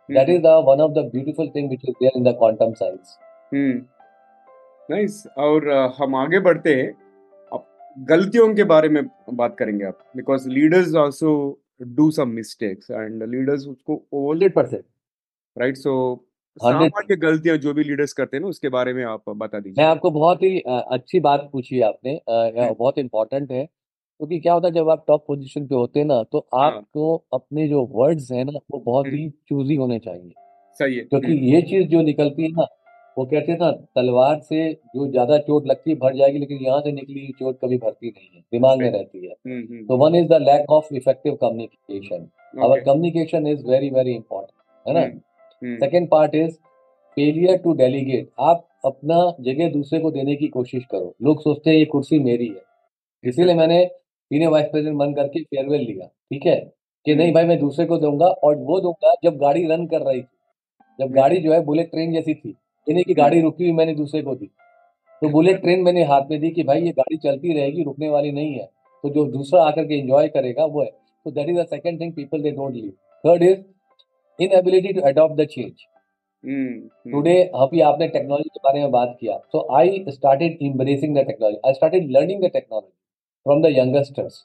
that is the one of the beautiful thing which is there in the quantum science nice और अ, हम आगे बढ़ते हैं। अब गलतियों के बारे में बात करेंगे आप। Because leaders also do some mistakes and leaders उसको हंड्रेड परसेंट राइट सो सामान्य गलतियाँ जो भी लीडर्स करते हैं ना उसके बारे में आप बता दीजिए। मैं आपको बहुत ही अच्छी बात पूछी है। आपने हम्म बहुत इंपॉर्टेंट है। क्योंकि क्या होता है जब आप टॉप पोजीशन पे होते हैं ना तो हाँ। आपको अपने जो वर्ड्स हैं ना वो बहुत हम्म। ही चूजी होने चाहिए। सही है। क्योंकि हम्म। ये चीज़ जो निकलती है ना वो कहते हैं ना तलवार से जो ज़्यादा चोट लगती है भर जाएगी लेकिन यहाँ से निकली हुई चोट कभी भरती नहीं है दिमाग में रहती है। हम्म हम्म तो one is the lack of effective communication our communication is very very important है ना? Second part is failure to delegate आप अपना जगह दूसरे को देने की कोशिश करो। लोग सोचते हैं ये कुर्सी मेरी है। इसीलिए मैंने सीनियर वाइस प्रेसिडेंट बन करके फेयरवेल लिया ठीक है? कि नहीं हम्म। भाई मैं दूसरे को दूँगा और वो दूँगा जब गाड़ी रन कर रही थी। जब गाड़ी जो है बुलेट ट्रेन जैसी थी। ये नहीं कि गाड़ी रुकी हुई मैंने दूसरे को दी। तो बुलेट ट्रेन मैंने हाथ में दी कि भाई ये गाड़ी चलती रहेगी रुकने वाली नहीं है। तो जो दूसरा आकर के एंजॉय करेगा वो है। तो that is the second thing people they don't leave third is inability to adopt the change today अभी आपने टेक्नोलॉजी के बारे में बात किया। So I started embracing the technology I started learning the technology from the youngsters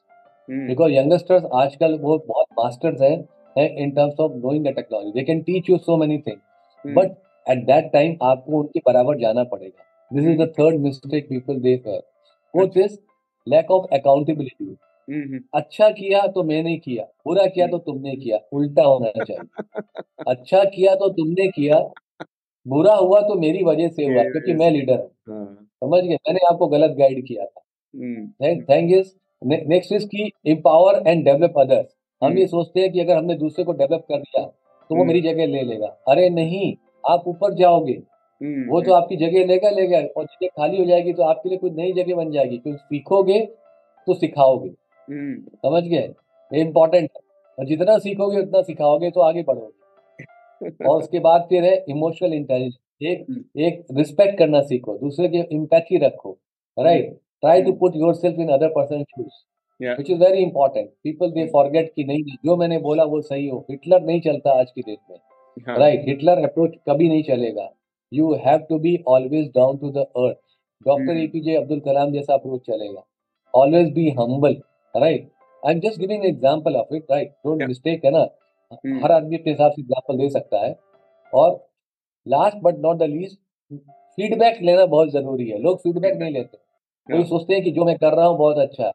because youngsters आजकल वो बहुत मास्टर्स हैं in terms of knowing the technology they can teach you so many hmm. But at that time आपको उनके बराबर जाना पड़ेगा। This is hmm the third mistake people they fair fourth is lack of accountability hmm hmm. अच्छा किया तो मैंने किया बुरा किया हम्म तो तुमने किया उल्टा होना चाहिए। अच्छा किया तो तुमने किया बुरा हुआ तो मेरी वजह से हुआ ये क्योंकि मैं लीडर हूँ। हाँ। समझ गए? मैंने आपको गलत गाइड किया था। हम्म thank is next is key empower and develop others हम हम्म। ये सोचते हैं कि अगर हमने दूसरे को डेवलप कर दिया तो वो हम्म। मेरी जगह ले लेगा। अरे नहीं! आप ऊपर जाओगे हम्म वो तो आपकी जगह लेगा लेगा और जगह खाली हो जाएगी तो आपके लिए कुछ नई जगह बन जाएगी क्योंकि सीखोगे तो सिखाओगे। हम्म। समझ गए? ये इंपॉर्टेंट है। और जितना सीखोगे उतना सिखाओगे तो आगे बढ़ोगे। <laughs> और उसके बाद फिर है इमोशनल इंटेलिजेंस एक हम्म। एक रिस्पेक्ट करना सीखो दूसरे के इम्पैथी रखो। हम्म। Right try to hmm. Put yourself in other person shoes which is very important people they hmm. Forget कि नहीं जो मैंने बोला वो सही हो। हिटलर नहीं चलता आज की डेट में। राइट हिटलर अप्रोच कभी नहीं चलेगा। You have to be always down to the earth doctor hmm. APJ Abdul Kalam जैसा अप्रोच चलेगा। Always be humble right I am just giving example of it right don't mistake है ना? हम्म। हर आदमी अपने हिसाब से एग्जांपल दे सकता है। और last but not the least feedback लेना बहुत ज़रूरी है। लोग फीडबैक नहीं लेते। कोई हाँ सोचते हैं कि जो मैं कर रहा हूँ बहुत अच्छा है।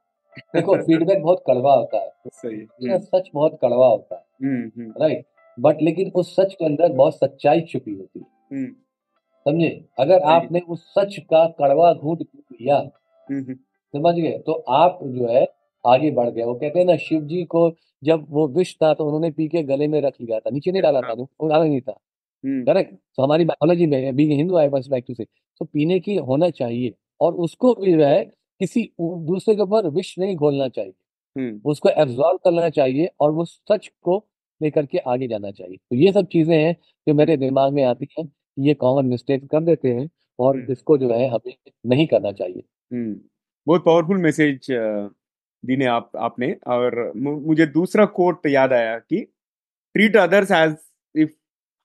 देखो <laughs> फीडबैक बहुत कड़वा होता है। है हम्म। सच बहुत कड़वा होता है। हम्म हम्म। राइट? बट लेकिन उस सच के अंदर बहुत सच्चाई छुपी होती है। हम्म। समझे? अगर आपने उस सच का कड़वा घूंट लिया हम्म हम्म। समझ गए? तो आप जो है आगे बढ़ गए। वो कहते हैं ना शिव जी को जब वो विष था तो उन्होंने पी के गले में रख लिया था। नीचे नहीं डाला हाँ। था वो डाला नहीं था। करेक्ट? तो हमारी बायोलॉजी में being Hindu I was like to say. तो पीने की होना चाहिए और उसको भी जो है किसी दूसरे के ऊपर विष नहीं घोलना चाहिए। उसको एब्जॉर्व करना चाहिए और वो सच को लेकर के आगे जाना चाहिए। तो ये सब चीज़ें हैं जो मेरे दिमाग में आती हैं ये कॉमन मिस्टेक कर देते हैं और इसको जो है हमें नहीं करना चाहिए। बहुत पावरफुल मैसेज दीने आप आपने और मुझे दूसरा कोट याद आया कि treat others as if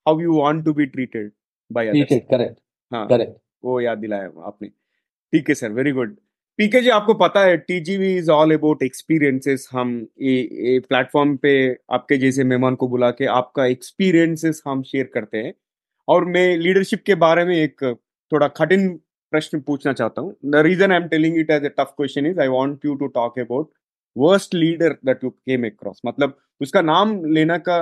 how you want to be treated by others correct हाँ करेक्ट वो याद दिलाया आपने। ठीक है sir very good PK ji, आपको पता है TGV is all about experiences हम ये प्लेटफॉर्म पे आपके जैसे मेहमान को बुला के आपका एक्सपीरियंसेस हम शेयर करते हैं। और मैं लीडरशिप के बारे में एक थोड़ा कठिन प्रश्न पूछना चाहता हूँ। The reason I am telling it as a tough question is I want you to talk about worst leader that you came across मतलब उसका नाम लेना का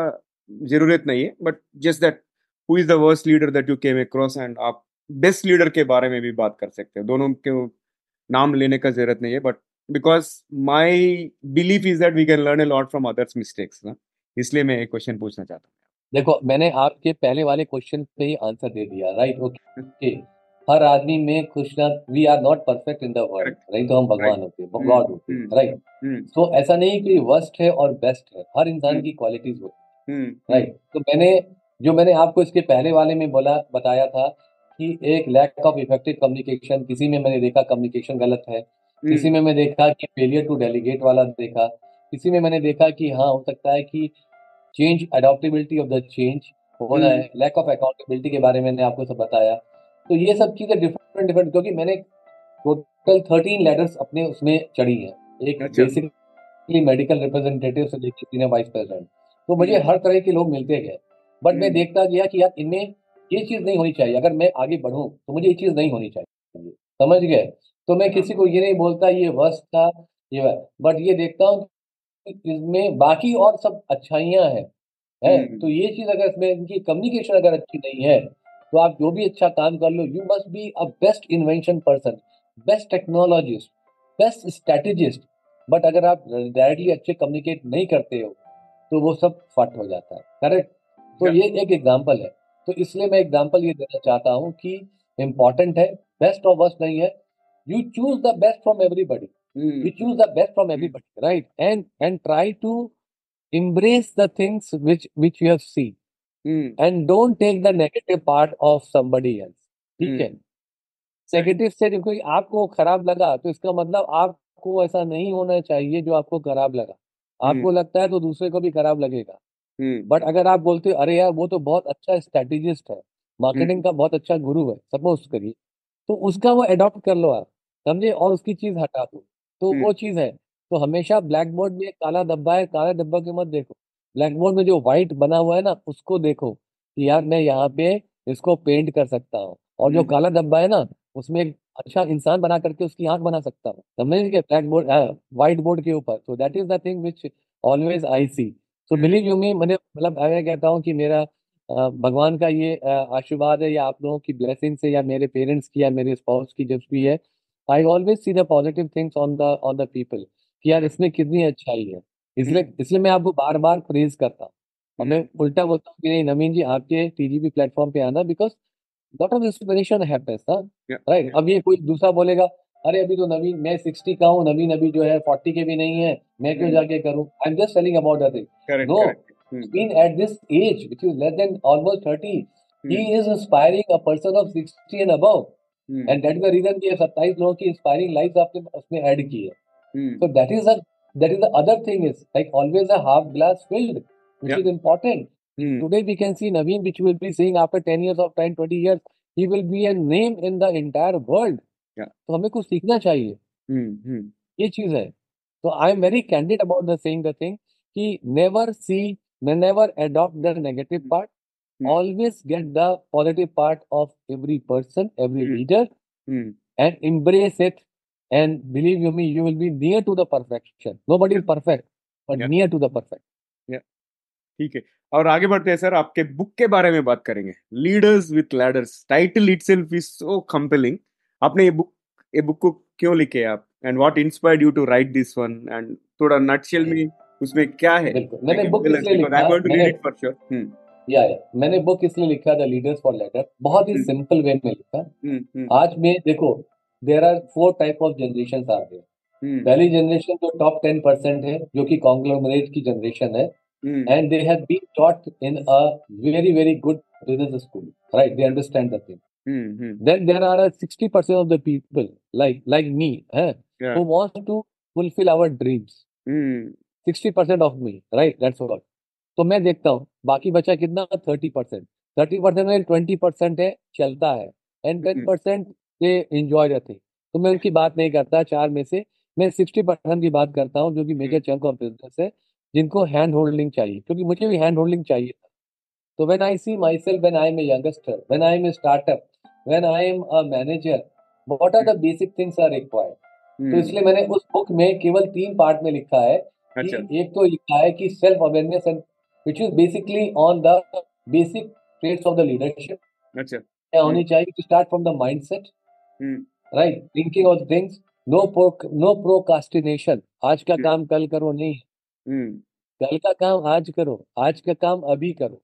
ज़रूरत नहीं है but just that who is the worst leader that you came across and आप बेस्ट लीडर के बारे में भी बात कर सकते हैं। दोनों के नाम लेने का ज़रूरत नहीं है but because my belief is that we can learn a lot from others mistakes ना? इसलिए मैं एक क्वेश्चन पूछना चाहता हूँ। देखो मैंने आपके पहले वाले क्वेश्चन पे ही आंसर दे दिया राइट ओके हर आदमी में कुछ ना we are not perfect in the world right तो हम भगवान होते हैं गॉड hmm. होते हैं राइट hmm. hmm. तो ऐसा नहीं कि वर्स्ट है और बेस्ट है हर इंसान की क्वालिटीज होती है राइट तो मैंने जो मैंने आपको इसके पहले वाले में बोला बताया था कि एक लैक ऑफ़ इफ़ेक्टिव कम्युनिकेशन किसी में मैंने देखा कम्युनिकेशन गलत है किसी में मैं देखा कि फेलियर टू डेलीगेट वाला देखा किसी में मैंने देखा कि हाँ हो सकता है कि change adoptability of the change होना है लैक ऑफ़ अकाउंटेबिलिटी के बारे में मैंने आपको सब बताया। तो ये सब चीज़ें डिफरेंट डिफरेंट क्योंकि मैंने टोटल थर्टीन लेटर्स अपने उसमें चढ़ी है। एक बेसिकली मेडिकल रिप्रेजेंटेटिव से लेकर सीनियर वाइस प्रेसिडेंट तो मुझे हम्म। हर तरह के लोग मिलते गए। बट मैं हम्म। देखता गया कि यार इनमें ये चीज़ नहीं होनी चाहिए। अगर मैं आगे बढ़ूं तो मुझे ये चीज़ नहीं होनी चाहिए। समझ गए? तो मैं किसी को ये नहीं बोलता ये वर्ष था ये बट ये देखता हूँ इसमें बाकी और सब अच्छाइयाँ हैं है? हम्म। तो ये चीज़ अगर इसमें इनकी कम्युनिकेशन अगर अच्छी नहीं है तो आप जो भी अच्छा काम कर लो you must be a best invention person best technologist best strategist but अगर आप डायरेक्टली अच्छे कम्युनिकेट नहीं करते हो तो वो सब फट हो जाता है। करेक्ट? तो ये एक एग्ज़ाम्पल है। तो इसलिए मैं एग्ज़ाम्पल ये देना चाहता हूँ कि इंपॉर्टेंट है बेस्ट और वर्स्ट नहीं है। You choose the best from everybody you choose the best from everybody right and and try to embrace the things which which you have seen. Mm. and don't take the negative part of somebody else. ठीक है? नेगेटिव से देखो आपको खराब लगा तो इसका मतलब आपको ऐसा नहीं होना चाहिए जो आपको खराब लगा। आपको लगता है तो दूसरे को भी खराब लगेगा। बट अगर आप बोलते हो अरे यार वो तो बहुत अच्छा स्ट्रेटेजिस्ट है मार्केटिंग का बहुत अच्छा गुरु है सपोज़ करिए। तो उसका वो अडॉप्ट कर लो आप समझे? और उसकी चीज़ हटा दो। तो वो चीज़ है। तो हमेशा ब्लैक बोर्ड में काला डब्बा है काला डब्बा के मत देखो? ब्लैक बोर्ड में जो व्हाइट बना हुआ है ना उसको देखो कि यार मैं यहाँ पे इसको पेंट कर सकता हूँ। और जो काला डब्बा है ना उसमें एक अच्छा इंसान बना करके उसकी आँख बना सकता हूँ। समझ? गए ब्लैक बोर्ड व्हाइट बोर्ड के ऊपर। तो that is the thing which always I see so believe you me मैंने मतलब मैं कहता हूँ कि मेरा भगवान का ये आशीर्वाद है या आप लोगों की ब्लेसिंग से या मेरे पेरेंट्स की या मेरे स्पाउस की जब भी है I always see the positive things on the on the people कि यार इसमें कितनी अच्छाई है इसलिए। इसलिए मैं आपको बार बार प्रेज करता हूँ और मैं। उल्टा बोलता हूँ कि नहीं नवीन जी आपके टीजीपी प्लेटफॉर्म पे आना because lot of inspiration happens ना राइट अब ये कोई दूसरा बोलेगा अरे अभी तो नवीन मैं सिक्सटी का हूँ नवीन अभी जो है फोर्टी के भी नहीं है मैं क्यों हम्म। जाके करूँ? I am just telling about that thing no been at this age which is less than almost thirty he is inspiring a person of sixty and above and that is the reason की सत्ताईस लोगों की इंस्पायरिंग लाइफ आपने उसमें एड की है। So that is that is the other thing is like always a half glass filled which is important today we can see Naveen which will be seeing after ten year of ten twenty year he will be a name in the entire world तो हमें कुछ सीखना चाहिए। ये चीज़ है। तो I am very candid about the saying the thing कि never see never adopt the negative part always get the positive part of every person every leader and embrace it and believe you me you will be near to the perfection nobody is perfect but near to the perfect ठीक है। और आगे बढ़ते हैं सर आपके बुक के बारे में बात करेंगे। Leaders with ladders title itself is so compelling आपने ये बुक ये बुक को क्यों लिखे आप? And what inspired you to write this one and थोड़ा नटशेल में उसमें क्या है? मैंने बुक इसलिए लिखा I want to read it for sure yeah yeah मैंने बुक इसलिए लिखा द लीडर्स फॉर लेटर बहुत ही सिंपल वे में लिखा। आज में देखो there are four type of generation are there पहली जनरेशन जो टॉप टेन परसेंट है जो कि कॉन्ग्लोमरेट की जनरेशन है। And they have been taught in a very very good business school right they understand the thing then there are a 60% of the people like like me eh, yeah. who wants to fulfill our dreams. Mm. 60% of me right? That's all. तो मैं देखता हूँ बाकी बचा कितना? थर्टी परसेंट थर्टी परसेंट में ट्वेंटी परसेंट है चलता है एंड टेन परसेंट ये इंजॉय रहते तो मैं उनकी बात नहीं करता चार में से मैं सिक्सटी परसेंट की बात करता हूँ जो कि मेजर चंक ऑफ़ बिज़नेस है जिनको हैंड होल्डिंग चाहिए क्योंकि मुझे भी हैंड होल्डिंग चाहिए था। तो when I see myself when I am youngster when I am startup when I am a manager what are the basic things are required तो इसलिए मैंने उस बुक में केवल तीन पार्ट में लिखा है अच्छा। कि एक तो लिखा है कि self awareness and which is basically on the basic traits of the leadership अच्छा। क्या होनी हम्म। चाहिए to start from the mindset right thinking of things no no procrastination आज का। काम कल करो नहीं। कल का काम आज करो। आज का काम अभी करो।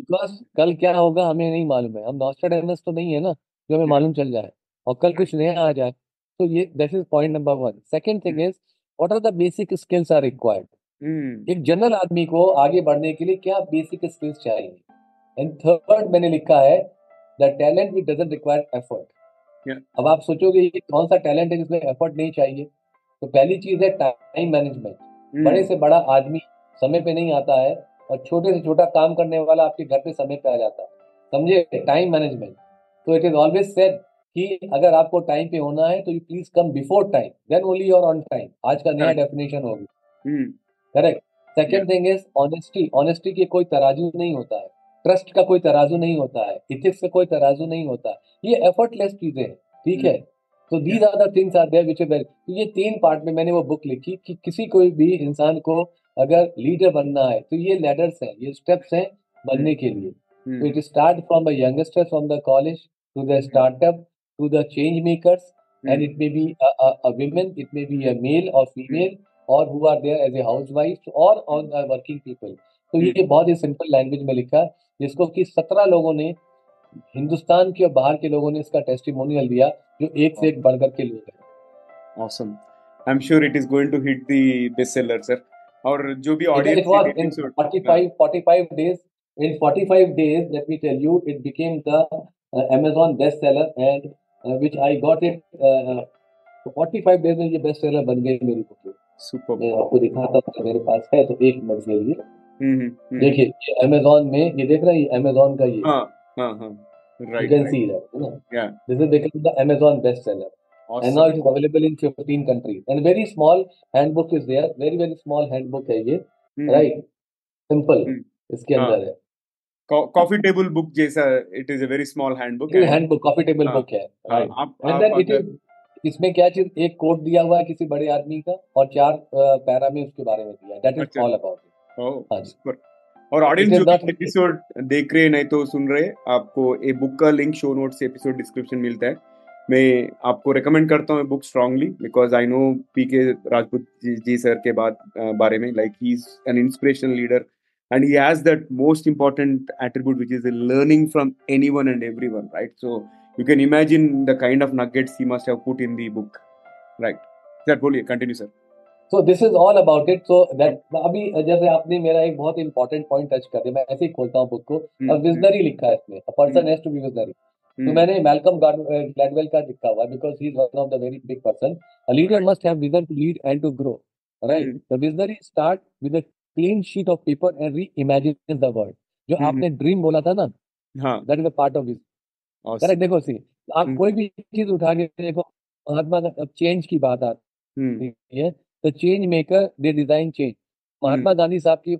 बिकॉज़ कल क्या होगा हमें नहीं मालूम है। हम नॉस्ट्राडेमस तो नहीं है ना जो हमें मालूम चल जाए और कल कुछ नया आ जाए तो ये this is point number one second thing is what are the basic skills are required एक जनरल आदमी को आगे बढ़ने के लिए क्या बेसिक स्किल्स चाहिए? एंड थर्ड मैंने लिखा है the talent which doesn't require effort अब आप सोचोगे ये कौन सा टैलेंट है जिसमें एफर्ट नहीं चाहिए? तो पहली चीज़ है टाइम मैनेजमेंट hmm. बड़े से बड़ा आदमी समय पे नहीं आता है और छोटे से छोटा काम करने वाला आपके घर पे समय पे आ जाता है। समझे? टाइम मैनेजमेंट तो इट इज़ ऑलवेज सेड कि अगर आपको टाइम पे होना है तो you please come before time then only you're on time आज का नया डेफिनेशन होगी correct second thing is honesty honesty के कोई तराजू नहीं होता है। ट्रस्ट का कोई तराजू नहीं होता है। इथिक्स का कोई तराजू नहीं होता ये एफर्टलेस चीज़ें हैं। ठीक है? तो these are the things are there which ये तीन पार्ट में मैंने वो बुक लिखी कि किसी कोई भी इंसान को अगर लीडर बनना है तो ये लेडर्स हैं ये स्टेप्स हैं बनने के लिए। तो it start from the youngster from the college to the startup to the change makers and it may be a women it may be a male और फीमेल और who are there as a housewife और ऑन वर्किंग पीपल तो ये बहुत ही सिंपल लैंग्वेज में लिखा जिसको कि सत्रह लोगों ने हिंदुस्तान के और बाहर के लोगों ने इसका टेस्टिमोनियल दिया जो एक से एक बढ़कर के लोग हैं। Awesome I am sure it is going to hit the best seller sir और जो भी audience let me tell you it became the Amazon best seller and which I got it forty five days में ये बेस्ट सेलर बन गई मेरी बुक सुपर आपको दिखाता हूँ मेरे पास है तो एक मिनट के लिए। हम्म, हम्म, हम्म। देखिए Amazon में ये देख रहे हैं Amazon का ये। हाँ हाँ हाँ। Right you can see that ना? This is the Amazon best seller awesome. and now it is available in 15 countries. And very small handbook is there. Very very small handbook है ये hmm. right? Simple. Hmm. इसके अंदर है। कॉफ़ी टेबल बुक जैसा it is a very small handbook handbook coffee table book है। एंड देन इट इज़ इसमें क्या चीज़ एक कोड दिया हुआ है किसी बड़े आदमी का और चार पैरा में उसके बारे में दिया that is all about it और ऑडियंस जो एपिसोड देख रहे हैं नहीं तो सुन रहे आपको ए बुक का लिंक शो नोट से एपिसोड डिस्क्रिप्शन मिलता है। मैं आपको रिकमेंड करता हूँ book strongly because I know P K Rajput ji, ji sir के बाद बारे में like he is an inspirational leader and he has that most important attribute which is learning from any one and everyone right so you can imagine the kind of nuggets he must have put in the book right sir बोलिए continue sir so this is all about it so that अभी जैसे आपने मेरा एक बहुत इंपॉर्टेंट पॉइंट टच कर दिया मैं ऐसे ही खोलता हूँ बुक को। विजनरी लिखा है इसमें। Person has to be visionary तो मैंने मैल्कम ग्लैडवेल का लिखा हुआ because he is one of the very big person a leader must have vision to lead and to grow right the visionary start with a clean sheet of paper and reimagine the world जो आपने ड्रीम बोला था ना that is a part of vision correct देखो सी आप कोई भी चीज़ उठा के देखो महात्मा अब चेंज की बात आती है। The change maker they design change Mahatma Gandhi साहब की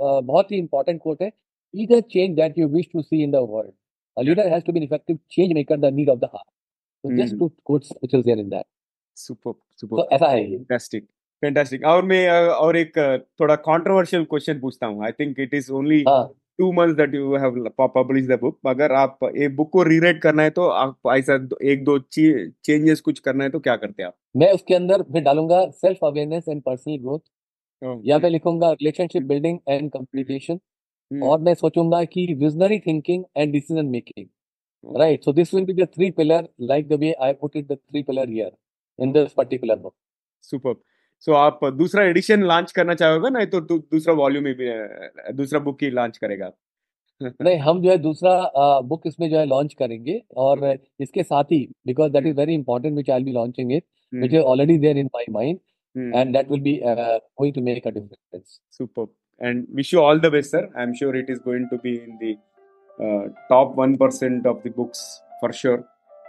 बहुत ही इंपॉर्टेंट कोट है। Be the change that you wish to see in the world A leader has to be an effective change maker, the need of the heart. So mm. just two quotes which is there in that. Super, super. So ऐसा है ये. Fantastic. फैंटास्टिक और मैं और एक थोड़ा कंट्रोवर्शियल क्वेश्चन पूछता हूँ I think it is only two months that you have publish the book अगर आप ये बुक को रीराइट करना है तो आप ऐसा एक दो चेंजेस कुछ करना है तो क्या करते हैं आप मैं उसके अंदर फिर डालूँगा self awareness and personal growth या मैं लिखूँगा रिलेशनशिप बिल्डिंग एंड कम्युनिकेशन और मैं सोचूँगा कि visionary thinking and decision making right so this will be the three pillar like the way I put it the three pillar here in this particular book super so आप दूसरा एडिशन लॉन्च करना चाहोगे ना? तो दूसरा वॉल्यूम भी दूसरा बुक ही लॉन्च करेगा। <laughs> नहीं हम जो है दूसरा बुक इसमें जो है लॉन्च करेंगे और इसके साथ ही because that is very important which I be launching it which is already there in my mind and that will be going to make a difference super and wish you all the best sir I am sure it is going to be in the top one percent of the books for sure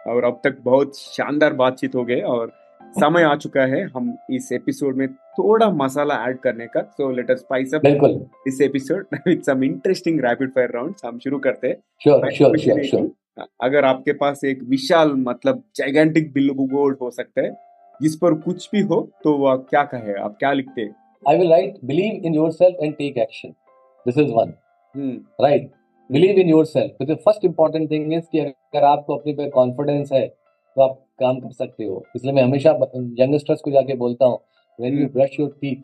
और अब तक बहुत शानदार बातचीत हो गए और समय आ चुका है हम इस एपिसोड में थोड़ा मसाला ऐड करने का। So let us spice up इस episode with some interesting rapid fire rounds हम शुरू करते हैं। श्योर श्योर श्योर श्योर अगर आपके पास एक विशाल मतलब जाइगेंटिक बिल्लू बोर्ड हो सकता है जिस पर कुछ भी हो तो वह क्या कहे? आप क्या लिखते I will write believe in yourself and take action. This is one. Hmm. Right. Believe in yourself. So the first important thing is कि अगर आपको अपने पे कॉन्फिडेंस है तो आप काम कर सकते हो इसलिए मैं हमेशा यंगस्टर्स को जाके बोलता हूँ when you brush your teeth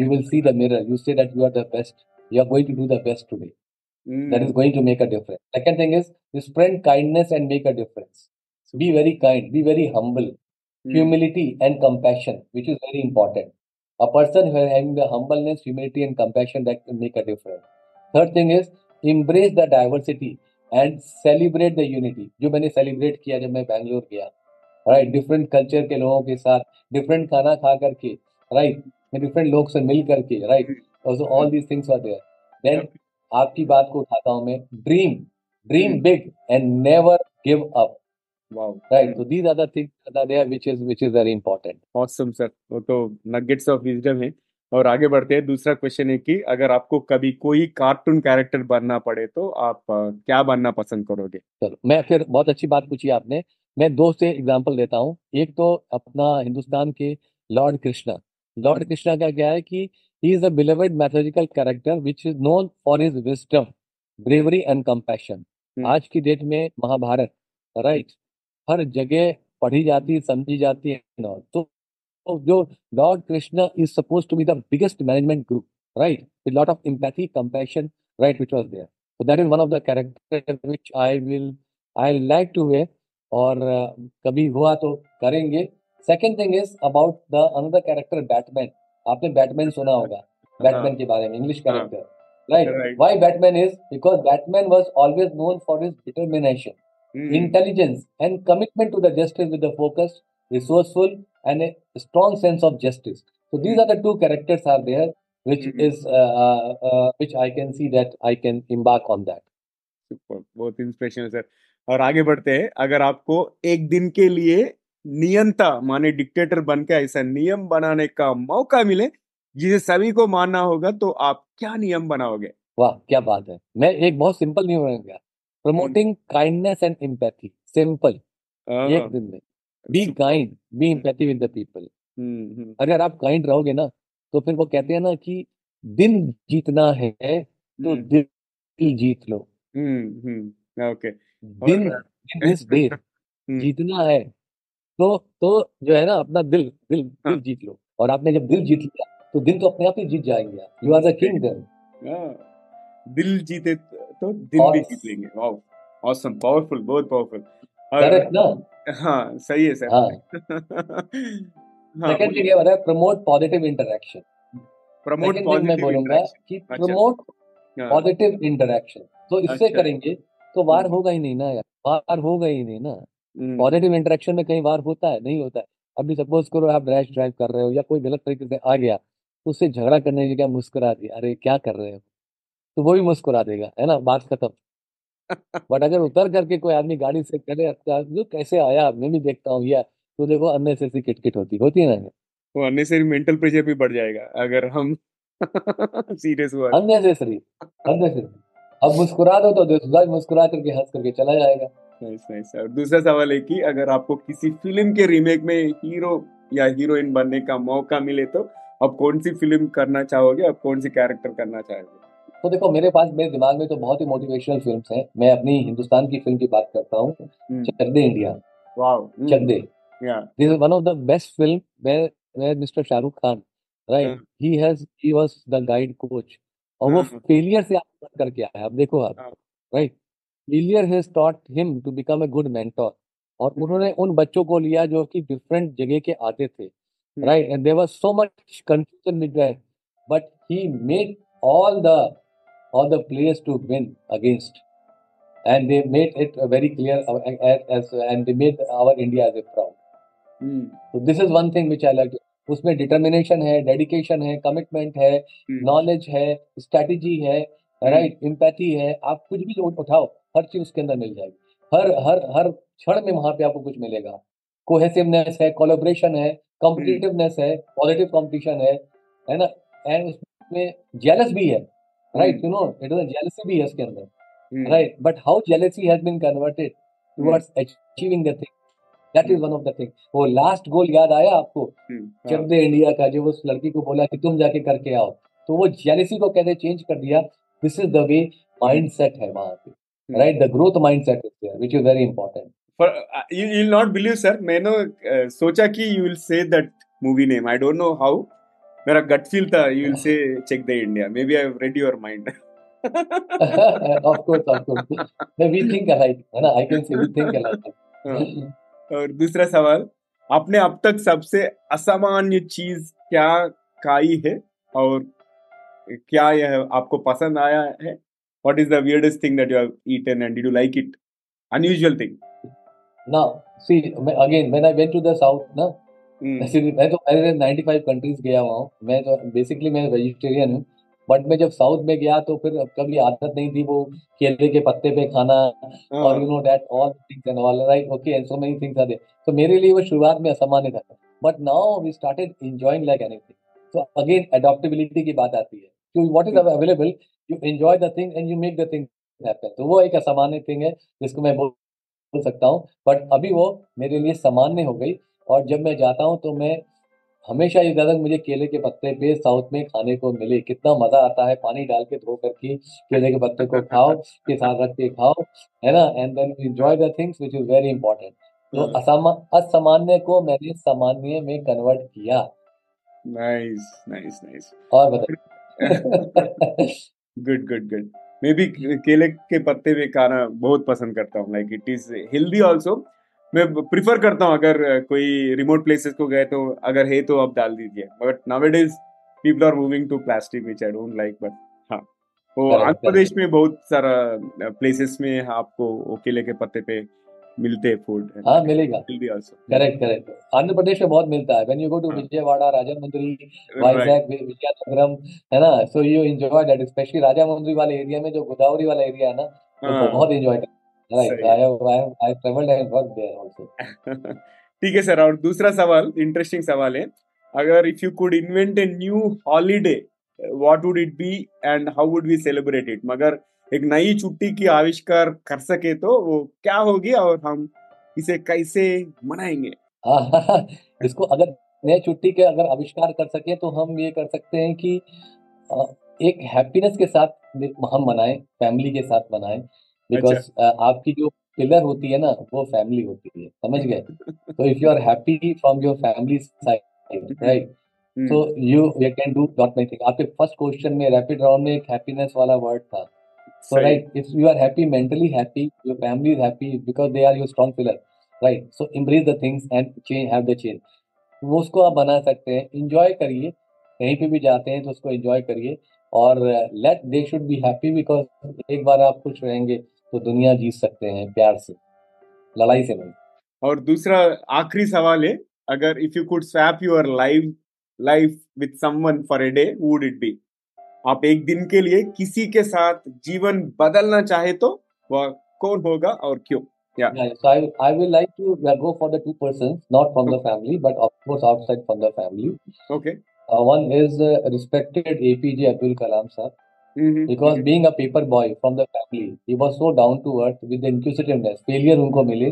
you will see the mirror you say that you are the best you are going to do the best today Hmm. that is going to make a difference second thing is you spread kindness and make a difference be very kind be very humble Hmm. humility and compassion, which is very important. A person who having the humbleness, humility, and compassion that can make a difference. Third thing is embrace the diversity and celebrate the unity. जो मैंने celebrate किया जब मैं बैंगलोर गया, right? Different culture के लोगों के साथ, different खाना खा करके, right? मैं different लोग से मिल करके, right? Also all these things are there. Then आपकी बात को उठाता हूँ मैं dream, dream big and never give up. Wow. Right. So these are the things that are there, which is which is very important. Awesome sir वो तो नगेट्स ऑफ़ विजडम है। और आगे बढ़ते हैं। दूसरा क्वेश्चन है कि अगर आपको कभी कोई कार्टून कैरेक्टर बनना पड़े तो आप क्या बनना पसंद करोगे? चलो मैं फिर बहुत अच्छी बात पूछी आपने। मैं दो से एग्जांपल देता हूँ। एक तो अपना हिंदुस्तान के लॉर्ड कृष्णा लॉर्ड कृष्णा का क्या है कि he is a beloved mythological character which is known for his wisdom bravery and हम्म। आज की डेट में महाभारत राइट हर जगह पढ़ी जाती समझी जाती है तो तो जो lord Krishna is suppose to be the biggest management group right with lot of empathy compassion right which was there so that is one of the character which I will I like to wear. और uh, कभी हुआ तो करेंगे। Second thing is about the another character Batman आपने बैटमैन सुना होगा बैटमैन के बारे में इंग्लिश हाँ। Character right. Why Batman is because Batman was always known for his determination intelligence and commitment to the justice with the focus, resourceful, and a strong sense of justice. So these are the two characters are there, which Mhm. is uh, uh, uh, which I can see that I can embark on that. super, बहुत इंस्पिरेशनल सर और आगे बढ़ते हैं अगर आपको एक दिन के लिए नियंता माने डिक्टेटर बन के ऐसा नियम बनाने का मौका मिले जिसे सभी को मानना होगा तो आप क्या नियम बनाओगे वाह क्या बात है मैं एक बहुत सिंपल नहीं बन गया promoting kindness and empathy simple हाँ, एक दिन में। Be kind be empathy with the people अगर आप काइंड रहोगे ना तो फिर वो कहते हैं ना कि दिन जीतना है तो हम्म, दिल जीत लो। ओके दिन दिन इज़ <laughs> देर हम्म, जीतना है तो तो जो है ना अपना दिल दिल हाँ। दिल जीत लो। और आपने जब दिल जीत लिया तो दिन तो अपने आप ही जीत जाएँगे you are the king then हाँ, दिल जीते तो दिन भी जीत लेंगे। वाओ ऑसम पावरफुल बहुत पावरफुल करेक्ट ना? हाँ सही है सर हाँ। हाँ। सेकंड थिंग ये बताया प्रमोट पॉजिटिव इंटरेक्शन प्रमोट मैं बोलूँगा कि। प्रमोट हाँ, पॉजिटिव इंटरेक्शन तो इससे अच्छा। करेंगे तो वार हम्म। होगा ही नहीं ना यार। वार होगा ही नहीं ना। हम्म, पॉजिटिव इंटरेक्शन में कई बार होता है? नहीं होता है। अभी सपोज़ करो आप रैश ड्राइव कर रहे हो या कोई गलत तरीके से आ गया तो उससे झगड़ा करने की क्या मुस्कुरा दिया अरे क्या कर रहे हो? तो वो भी मुस्कुरा देगा है ना बात खत्म। <laughs> बट अगर उतर करके कोई आदमी गाड़ी से करे जो कैसे आया? मैं भी देखता हूँ यार। तो देखो अननेसेसरी किटकिट होती होती है ना वो अननेसरी मेंटल प्रेशर भी बढ़ जाएगा अगर हम <laughs> सीरियस हुआ अननेसेसरी अननेसेसरी। अब मुस्कुरा दो तो दूसरा मुस्कुरा करके हंस करके चला जाएगा। Nice nice. और दूसरा सवाल है कि अगर आपको किसी फ़िल्म के रीमेक में हीरो या हीरोइन बनने का मौका मिले तो आप कौन सी फ़िल्म करना चाहोगे? आप कौन सी कैरेक्टर करना चाहोगे? तो देखो मेरे पास मेरे दिमाग में तो बहुत ही मोटिवेशनल फिल्म्स हैं। मैं अपनी हिंदुस्तान की फ़िल्म की बात करता हूँ। हम्म, Chak De India Chak De one of the best film where where Mr. Shahrukh Khan right? हाँ। has he was the guide coach और वो हाँ, हाँ। फेलियर से आप करके आया अब देखो आप हाँ। Right failure has taught him to become a good mentor और उन्होंने उन बच्चों को लिया जो कि डिफरेंट जगह के आते थे हम्म। Right and there was so much confusion with but he made all the all the players to win against. And they made it very clear uh, as, and they made our India as a proud. हम्म, तो this is one thing which I like उसमें डिटर्मिनेशन है डेडिकेशन है कमिटमेंट है नॉलेज है स्ट्रेटेजी है राइट एम्पैथी है। आप कुछ भी उठ- उठाओ हर चीज़ उसके अंदर मिल जाएगी। हर हर हर क्षण में वहाँ पे आपको कुछ मिलेगा। कोहेसिवनेस है कोलेबोरेशन है कॉम्पिटिटिवनेस है पॉजिटिव कॉम्पिटिशन है है ना? एंड उसमें जेलस भी है। Right you know it is jealousy भी है उसके अंदर। हम्म, right but how jealousy has been converted towards achieving the thing that is one of the वो लास्ट गोल याद आया आपको? हम्म, दे इंडिया का जो उस लड़की को बोला कि तुम जाके करके आओ तो वो जेलेसी को कैसे चेंज कर दिया? This is the way mind है वहाँ पे। Right the growth mindset is there which is very important For uh, you, you'll not believe, sir. मैंने uh, सोचा कि you will say that movie name. I don't know how. मेरा gut feel था you will say check the India. Maybe I've read your mind. Of course of course we think alike है ना I can say we think alike हाँ। और दूसरा सवाल आपने अब तक सबसे असामान्य चीज़ क्या खाई है और क्या यह आपको पसंद आया है what is the weirdest thing that you have eaten and did you like it unusual thing now see again when I went to the south ना Hmm. ऐसे मैं तो मैंने 95 कंट्रीज़ गया हुआ हूँ। मैं तो बेसिकली मैं वेजिटेरियन हूँ। बट मैं जब साउथ में गया तो फिर कभी आदत नहीं थी वो केले के पत्ते पे खाना और you know that all things and all right okay and so many things are there तो मेरे लिए वो शुरुआत में असामान्य था। But now we started enjoying like anything so again adaptability की बात आती है। कि what is available you enjoy the thing and you make the thing happen तो वो एक असामान्य थिंग है जिसको मैं बोल सकता हूँ। बट अभी वो मेरे लिए सामान्य हो गई। और जब मैं जाता हूँ तो मैं हमेशा ये दादा मुझे केले के पत्ते पे साउथ में खाने को मिले। कितना मज़ा आता है पानी डाल के धो करके केले के पत्ते को खाओ के साथ रख के खाओ है ना? And then enjoy the things which is very important तो हाँ। असामान्य को मैंने सामान्य में कन्वर्ट किया। नाइस नाइस नाइस और बताइए। गुड गुड गुड मैं भी केले के पत्ते भी खाना बहुत पसंद करता हूँ। Like it is healthy also मैं प्रिफर करता हूँ अगर कोई रिमोट प्लेसेस को गए तो अगर है तो आप डाल दीजिए। But now it is people are moving to plastic which I don't like but हाँ वो Correct, आंध्र प्रदेश में बहुत सारा प्लेसेस में आपको केले के पत्ते पे मिलते हैं फ़ूड हाँ मिलेगा। करेक्ट करेक्ट आंध्र प्रदेश में बहुत मिलता है। When you go to. Vijayawada Rajahmundry Vizag Vizianagaram है ना? So you enjoy that specially Rajahmundry वाले एरिया में जो गोदावरी वाला एरिया है ना तो हाँ। बहुत एंजॉय करते <laughs> ठीक है सर और दूसरा सवाल इंटरेस्टिंग सवाल है। अगर if you could invent a new holiday what would it be and how would we celebrate it मगर एक नई छुट्टी की आविष्कार कर सके तो वो क्या होगी और हम इसे कैसे मनाएँगे? हाँ इसको अगर नए छुट्टी के अगर आविष्कार कर सके तो हम ये कर सकते हैं कि एक हैप्पीनेस के साथ हम मनाएँ फैमिली के साथ मनाएँ। बिकॉज़ अच्छा। uh, आपकी जो पिलर होती है ना वो फैमिली होती है समझ गए? तो if you are happy from your family right तो you you can do dot many आपके फ़र्स्ट क्वेश्चन में रैपिड राउंड में एक हैप्पीनेस वाला वर्ड था। So right if you are happy mentally happy your family is happy because they are your strong pillar right so embrace the things and change have change वो उसको आप बना सकते हैं। इंजॉय करिए। कहीं पर भी जाते हैं तो उसको इंजॉय करिए। और let they should be happy because एक बार आप खुश रहेंगे। तो दुनिया जीत सकते हैं प्यार से लड़ाई से नहीं। और दूसरा आखिरी सवाल है अगर if you could swap your life life with someone for a day would it be आप एक दिन के लिए किसी के साथ जीवन बदलना चाहे तो वह कौन होगा और क्यों? Family but from the family okay is respected APJ Abdul Kalam sahab because being a paper boy from the family, he was so down to earth with the inquisitiveness. Failure उनको मिले,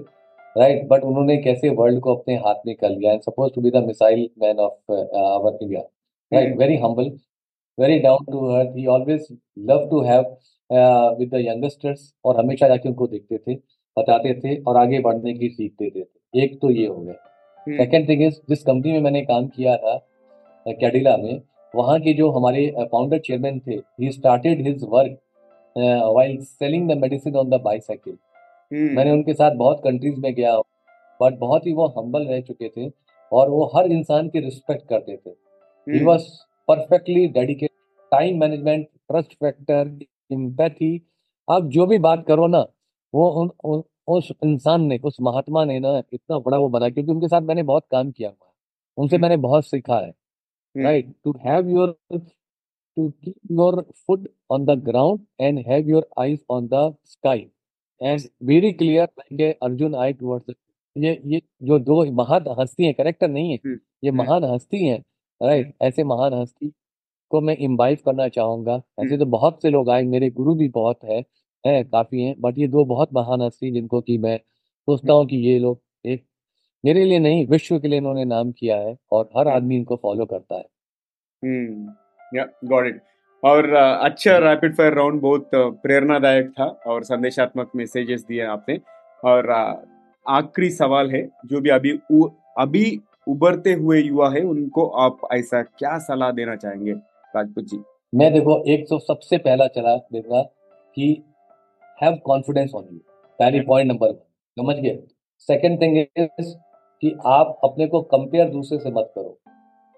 right? But उन्होंने कैसे वर्ल्ड को अपने हाथ में कर लिया and supposed to be the missile man of uh, our India, right? Very humble, very down to earth. He always loved to have uh, with the youngsters और हमेशा जाके उनको देखते थे, बताते थे और आगे बढ़ने की सीख देते थे. एक तो ये हो गया. सेकेंड थिंग इज़ जिस कंपनी में मैंने काम किया था अ, कैडिला में वहाँ के जो हमारे फाउंडर चेयरमैन थे he started his work while selling the medicine on the bicycle मैंने उनके साथ बहुत कंट्रीज़ में गया बट बहुत ही वो हम्बल रह चुके थे और वो हर इंसान की रिस्पेक्ट करते थे। हम्म, he was perfectly dedicated time management trust factor empathy आप जो भी बात करो ना वो उन, उन उस इंसान ने उस महात्मा ने ना इतना बड़ा वो बना क्योंकि उनके साथ मैंने बहुत काम किया हुआ है। उनसे मैंने बहुत सीखा है। Right to have your to keep your foot on the ground and have your eyes on the sky and very clear like Arjun eye towards ये ये जो दो महान हस्ती हैं करेक्टर नहीं है? हम्म, ये हम्म। महान हस्ती हैं राइट ऐसे महान हस्ती को मैं इम्बाइव करना चाहूँगा। ऐसे तो बहुत से लोग आए मेरे गुरु भी बहुत है है काफ़ी हैं बट ये दो बहुत महान हस्ती जिनको कि मैं सोचता हूँ कि ये लोग एक मेरे लिए नहीं विश्व के लिए इन्होंने नाम किया है और हर आदमी इनको फॉलो करता है। हम्म गॉट इट और अच्छा रैपिड फायर राउंड बहुत प्रेरणादायक था और संदेशात्मक मैसेजेस दिए आपने। और आखिरी सवाल है जो भी अभी उ, अभी उभरते हुए युवा है उनको आप ऐसा क्या सलाह देना चाहेंगे? राजपूत जी। मैं देखो एक तो सबसे पहला चला देखा कि हैव कॉन्फिडेंस ऑन यू पहली पॉइंट नंबर वन समझ गए? सेकंड थिंग इज़ कि आप अपने को कंपेयर दूसरे से मत करो।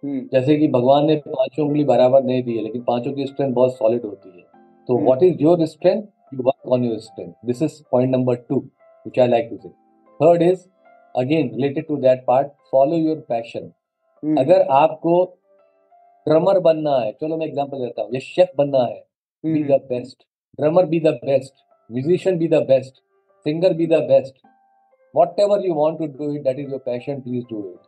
हम्म। जैसे कि भगवान ने पाँचों उंगली बराबर नहीं दी है लेकिन पाँचों की स्ट्रेंथ बहुत सॉलिड होती है। तो what is your strength you work on your strength this is point number two which I like to say third is again related to that part follow your passion अगर आपको ड्रमर बनना है चलो मैं एग्ज़ाम्पल देता हूँ ये शेफ बनना है be the best drummer be the best musician be the best singer be the best whatever you want to do it that is your passion please do it.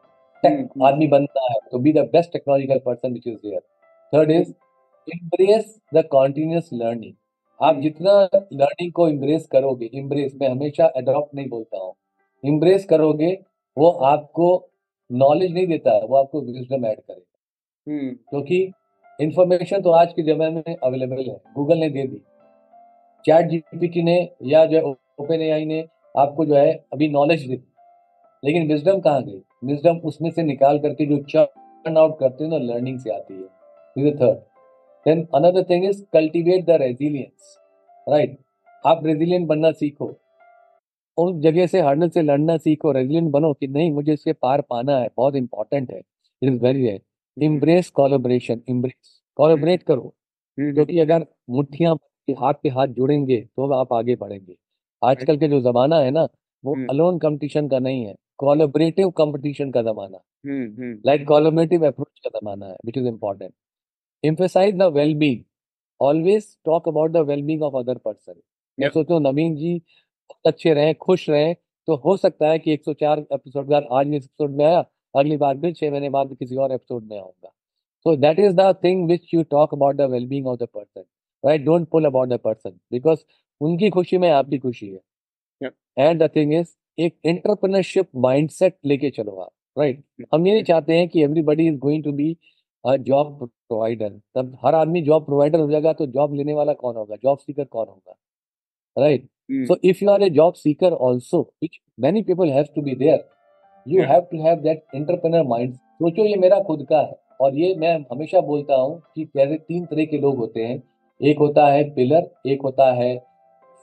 Tech आदमी बनना है तो be the best technological person which is there third is embrace the continuous learning आप जितना लर्निंग को इम्ब्रेस करोगे इम्ब्रेस मैं हमेशा अडॉप्ट नहीं बोलता हूँ। इम्ब्रेस करोगे वो आपको नॉलेज नहीं देता वो आपको विजडम ऐड करेगा। क्योंकि इंफॉर्मेशन तो आज के जमाने में अवेलेबल है। गूगल ने दे दी। चैट जीपीटी ने या जो ओपन एआई ने आपको जो है अभी नॉलेज दी। लेकिन विजडम कहाँ गई? विजडम उसमें से निकाल करके जो चर्न आउट करते हैं ना लर्निंग से आती है। Is third then another thing is cultivate the resilience right आप रेजिलियंट बनना सीखो। उस जगह से हरने से लड़ना सीखो। रेजिलियंट बनो कि नहीं मुझे इसके पार पाना है बहुत इंपॉर्टेंट है। इट इज़ वेरी है इम्ब्रेस कॉलोबरेशन इम्ब्रेस कॉलोबरेट करो। हम्म। क्योंकि अगर मुठ्ठियाँ हाथ पे हाथ जुड़ेंगे तो आप आगे बढ़ेंगे। आजकल के जो जमाना है ना वो अलोन। कंपटीशन का नहीं है कोलोबरेटिव कंपटीशन का जमाना। लाइक कोलोबरेटिव अप्रोच का जमाना है which is important emphasize the well being always talk about the well being of other person मैं सोचता हूँ नवीन जी अच्छे रहे खुश रहे तो हो सकता है कि 104 एपिसोड बाद आज भी एपिसोड में आया अगली बार फिर छह महीने बाद किसी और एपिसोड में आऊँगा। So that is the thing which you talk about the well being of the person right don't pull about the person because उनकी खुशी में आपकी खुशी है। एंड द थिंग इज़ एक एंटरप्रेन्योरशिप माइंडसेट लेके चलो आप राइट right? हम ये नहीं चाहते हैं कि everybody is going to be job provider तब हर आदमी जॉब प्रोवाइडर हो जाएगा तो जॉब लेने वाला कौन होगा? जॉब सीकर कौन होगा? Right so if you are a job seeker also which many people have to be there you have to have that entrepreneur mind सोचो ये मेरा खुद का है और ये मैं हमेशा बोलता हूँ कि कैसे तीन तरह के लोग होते हैं। एक होता है पिलर एक होता है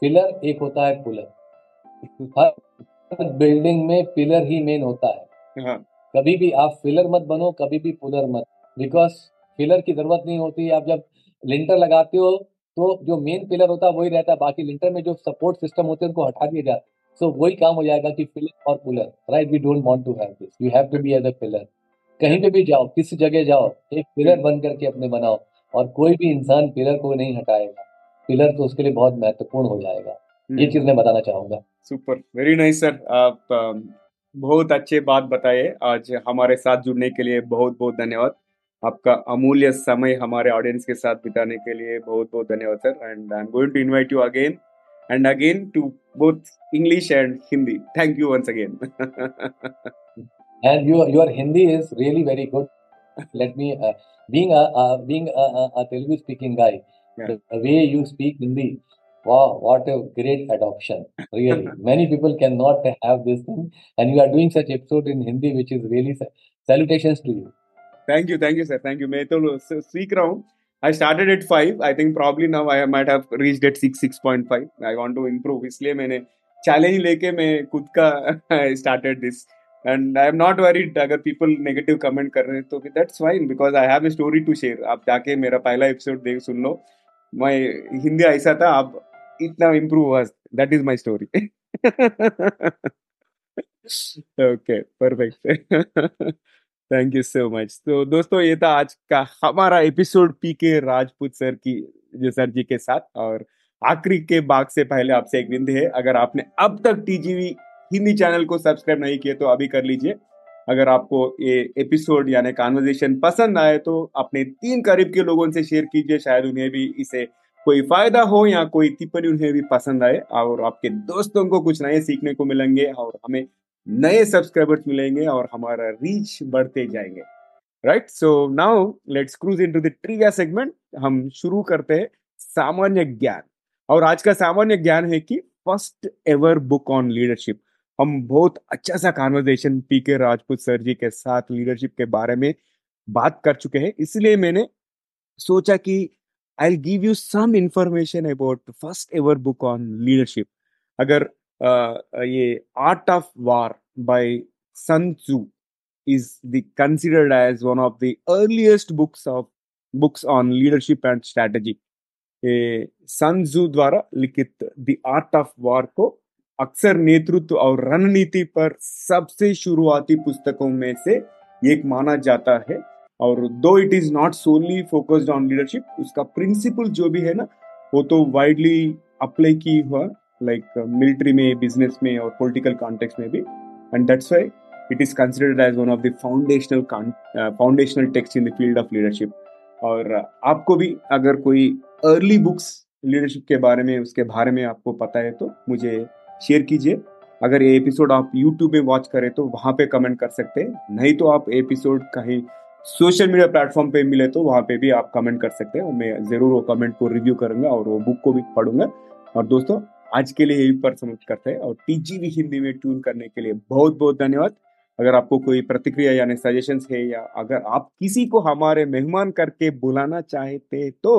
पिलर एक होता है पुलर। हर बिल्डिंग में पिलर ही मेन होता है। हाँ। कभी भी आप फिलर मत बनो कभी भी पुलर मत। बिकॉज़ फिलर की ज़रूरत नहीं होती। आप जब लिंटर लगाते हो तो जो मेन पिलर होता है वही रहता है। बाकी लिंटर में जो सपोर्ट सिस्टम होते हैं उनको हटा दिए जाते सो so, वही काम हो जाएगा कि फिलर और puller right we don't want to have this you have to be as a pillar कहीं पे भी जाओ किस जगह जाओ एक पिलर बन करके अपने बनाओ। और कोई भी इंसान पिलर को नहीं हटाएगा। पिलर तो उसके लिए बहुत महत्वपूर्ण हो जाएगा। ये चीज़ मैं बताना चाहूँगा। सुपर वेरी नाइस सर आप बहुत अच्छे बात बताए। आज हमारे साथ जुड़ने के लिए बहुत बहुत धन्यवाद। आपका अमूल्य समय हमारे ऑडियंस के साथ बिताने के लिए बहुत बहुत धन्यवाद sir and I am going to invite you again and again to both English and Hindi thank you once again and your your hindi is really very good. Let me uh, being a uh, being a, a, a telugu speaking guy yeah. the way you speak Hindi, wow, what a great adoption. Really. <laughs> Many people cannot have this thing. And you are doing such episode in Hindi, which is really salutations to you. Thank you, thank you, sir. Thank you. मैं तो सीख रहा हूँ. I started at five. I think probably now I might have reached at six, six point five. I want to improve. इसलिए मैंने चैलेंज लेके मैं खुद का started this. And I am not worried अगर पीपल नेगेटिव कमेंट कर रहे हैं तो that's fine because I have a story to share आप जाके मेरा पहला एपिसोड देख सुन लो मैं हिंदी ऐसा था अब इतना इम्प्रूव हुआ that is my story okay perfect thank you so much तो दोस्तों, ये था आज का हमारा episode P K Rajput sir की, जो सर जी के साथ और आखिरी के बाग से पहले आपसे एक विनती है। अगर आपने अब तक टीजीवी हिंदी चैनल को सब्सक्राइब नहीं किया तो अभी कर लीजिए। अगर आपको ये एपिसोड यानी कॉन्वर्जेशन पसंद आए तो अपने तीन करीब के लोगों से शेयर कीजिए। शायद उन्हें भी इसे कोई फ़ायदा हो या कोई टिप्पणी उन्हें भी पसंद आए और आपके दोस्तों को कुछ नए सीखने को मिलेंगे और हमें नए सब्सक्राइबर्स मिलेंगे और हमारा रीच बढ़ते जाएँगे। Right so now let's cruise into the trivia segment हम शुरू करते हैं सामान्य ज्ञान। और आज का सामान्य ज्ञान है कि first ever book on leadership हम बहुत अच्छा सा conversation P K Rajput sir जी के साथ लीडरशिप के बारे में बात कर चुके हैं इसलिए मैंने सोचा कि I give you some information about first ever book on leadership अगर uh, ये art of war by Sun Tzu is the as one of the earliest books of books on leadership and strategy. Sun Tzu द्वारा लिखित द आर्ट ऑफ़ वार को अक्सर नेतृत्व और रणनीति पर सबसे शुरुआती पुस्तकों में से एक माना जाता है। और though it is not solely focused on leadership उसका प्रिंसिपल जो भी है ना, वो तो वाइडली अप्लाई की हुआ लाइक मिलिट्री में बिज़नेस में और पॉलिटिकल कॉन्टेक्स्ट में भी। And that's why it is considered as one of the foundational foundational text in the field of leadership और आपको भी अगर कोई अर्ली बुक्स लीडरशिप के बारे में, उसके बारे में आपको पता है तो मुझे शेयर कीजिए। अगर ये एपिसोड आप यूट्यूब में वॉच करें तो वहाँ पे कमेंट कर सकते हैं। नहीं तो आप एपिसोड कहीं सोशल मीडिया प्लेटफॉर्म पे मिले तो वहाँ पे भी आप कमेंट कर सकते हैं। मैं ज़रूर वो कमेंट को रिव्यू करूँगा और वो बुक को भी पढ़ूँगा। और दोस्तों, आज के लिए यही पर समझ करते हैं और टीजीवी हिंदी में ट्यून करने के लिए बहुत बहुत धन्यवाद। अगर आपको कोई प्रतिक्रिया यानी सजेशन है या अगर आप किसी को हमारे मेहमान करके बुलाना चाहते तो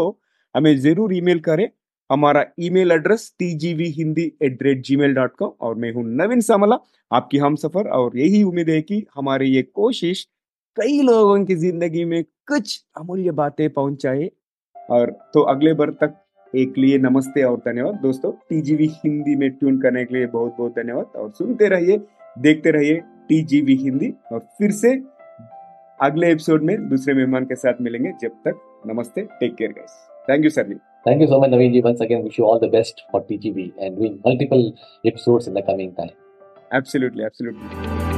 हमें ज़रूर ईमेल करें। हमारा email address T G V Hindi at the rate Gmail dot com और मैं हूँ नवीन सामला, आपकी हम सफ़र और यही उम्मीद है कि हमारी ये कोशिश कई लोगों की ज़िंदगी में कुछ अमूल्य बातें पहुँचाए। और तो अगले बार तक एक लिए नमस्ते और धन्यवाद। दोस्तों टीजीवी हिंदी में ट्यून करने के लिए बहुत बहुत धन्यवाद और सुनते रहिए, देखते रहिए टीजीवी हिंदी और फिर से अगले एपिसोड में दूसरे मेहमान के साथ मिलेंगे। जब तक, नमस्ते take care guys thank you sir ji Thank you so much, Naveen ji. Once again, wish you all the best for TGV and doing multiple episodes in the coming time. Absolutely, absolutely.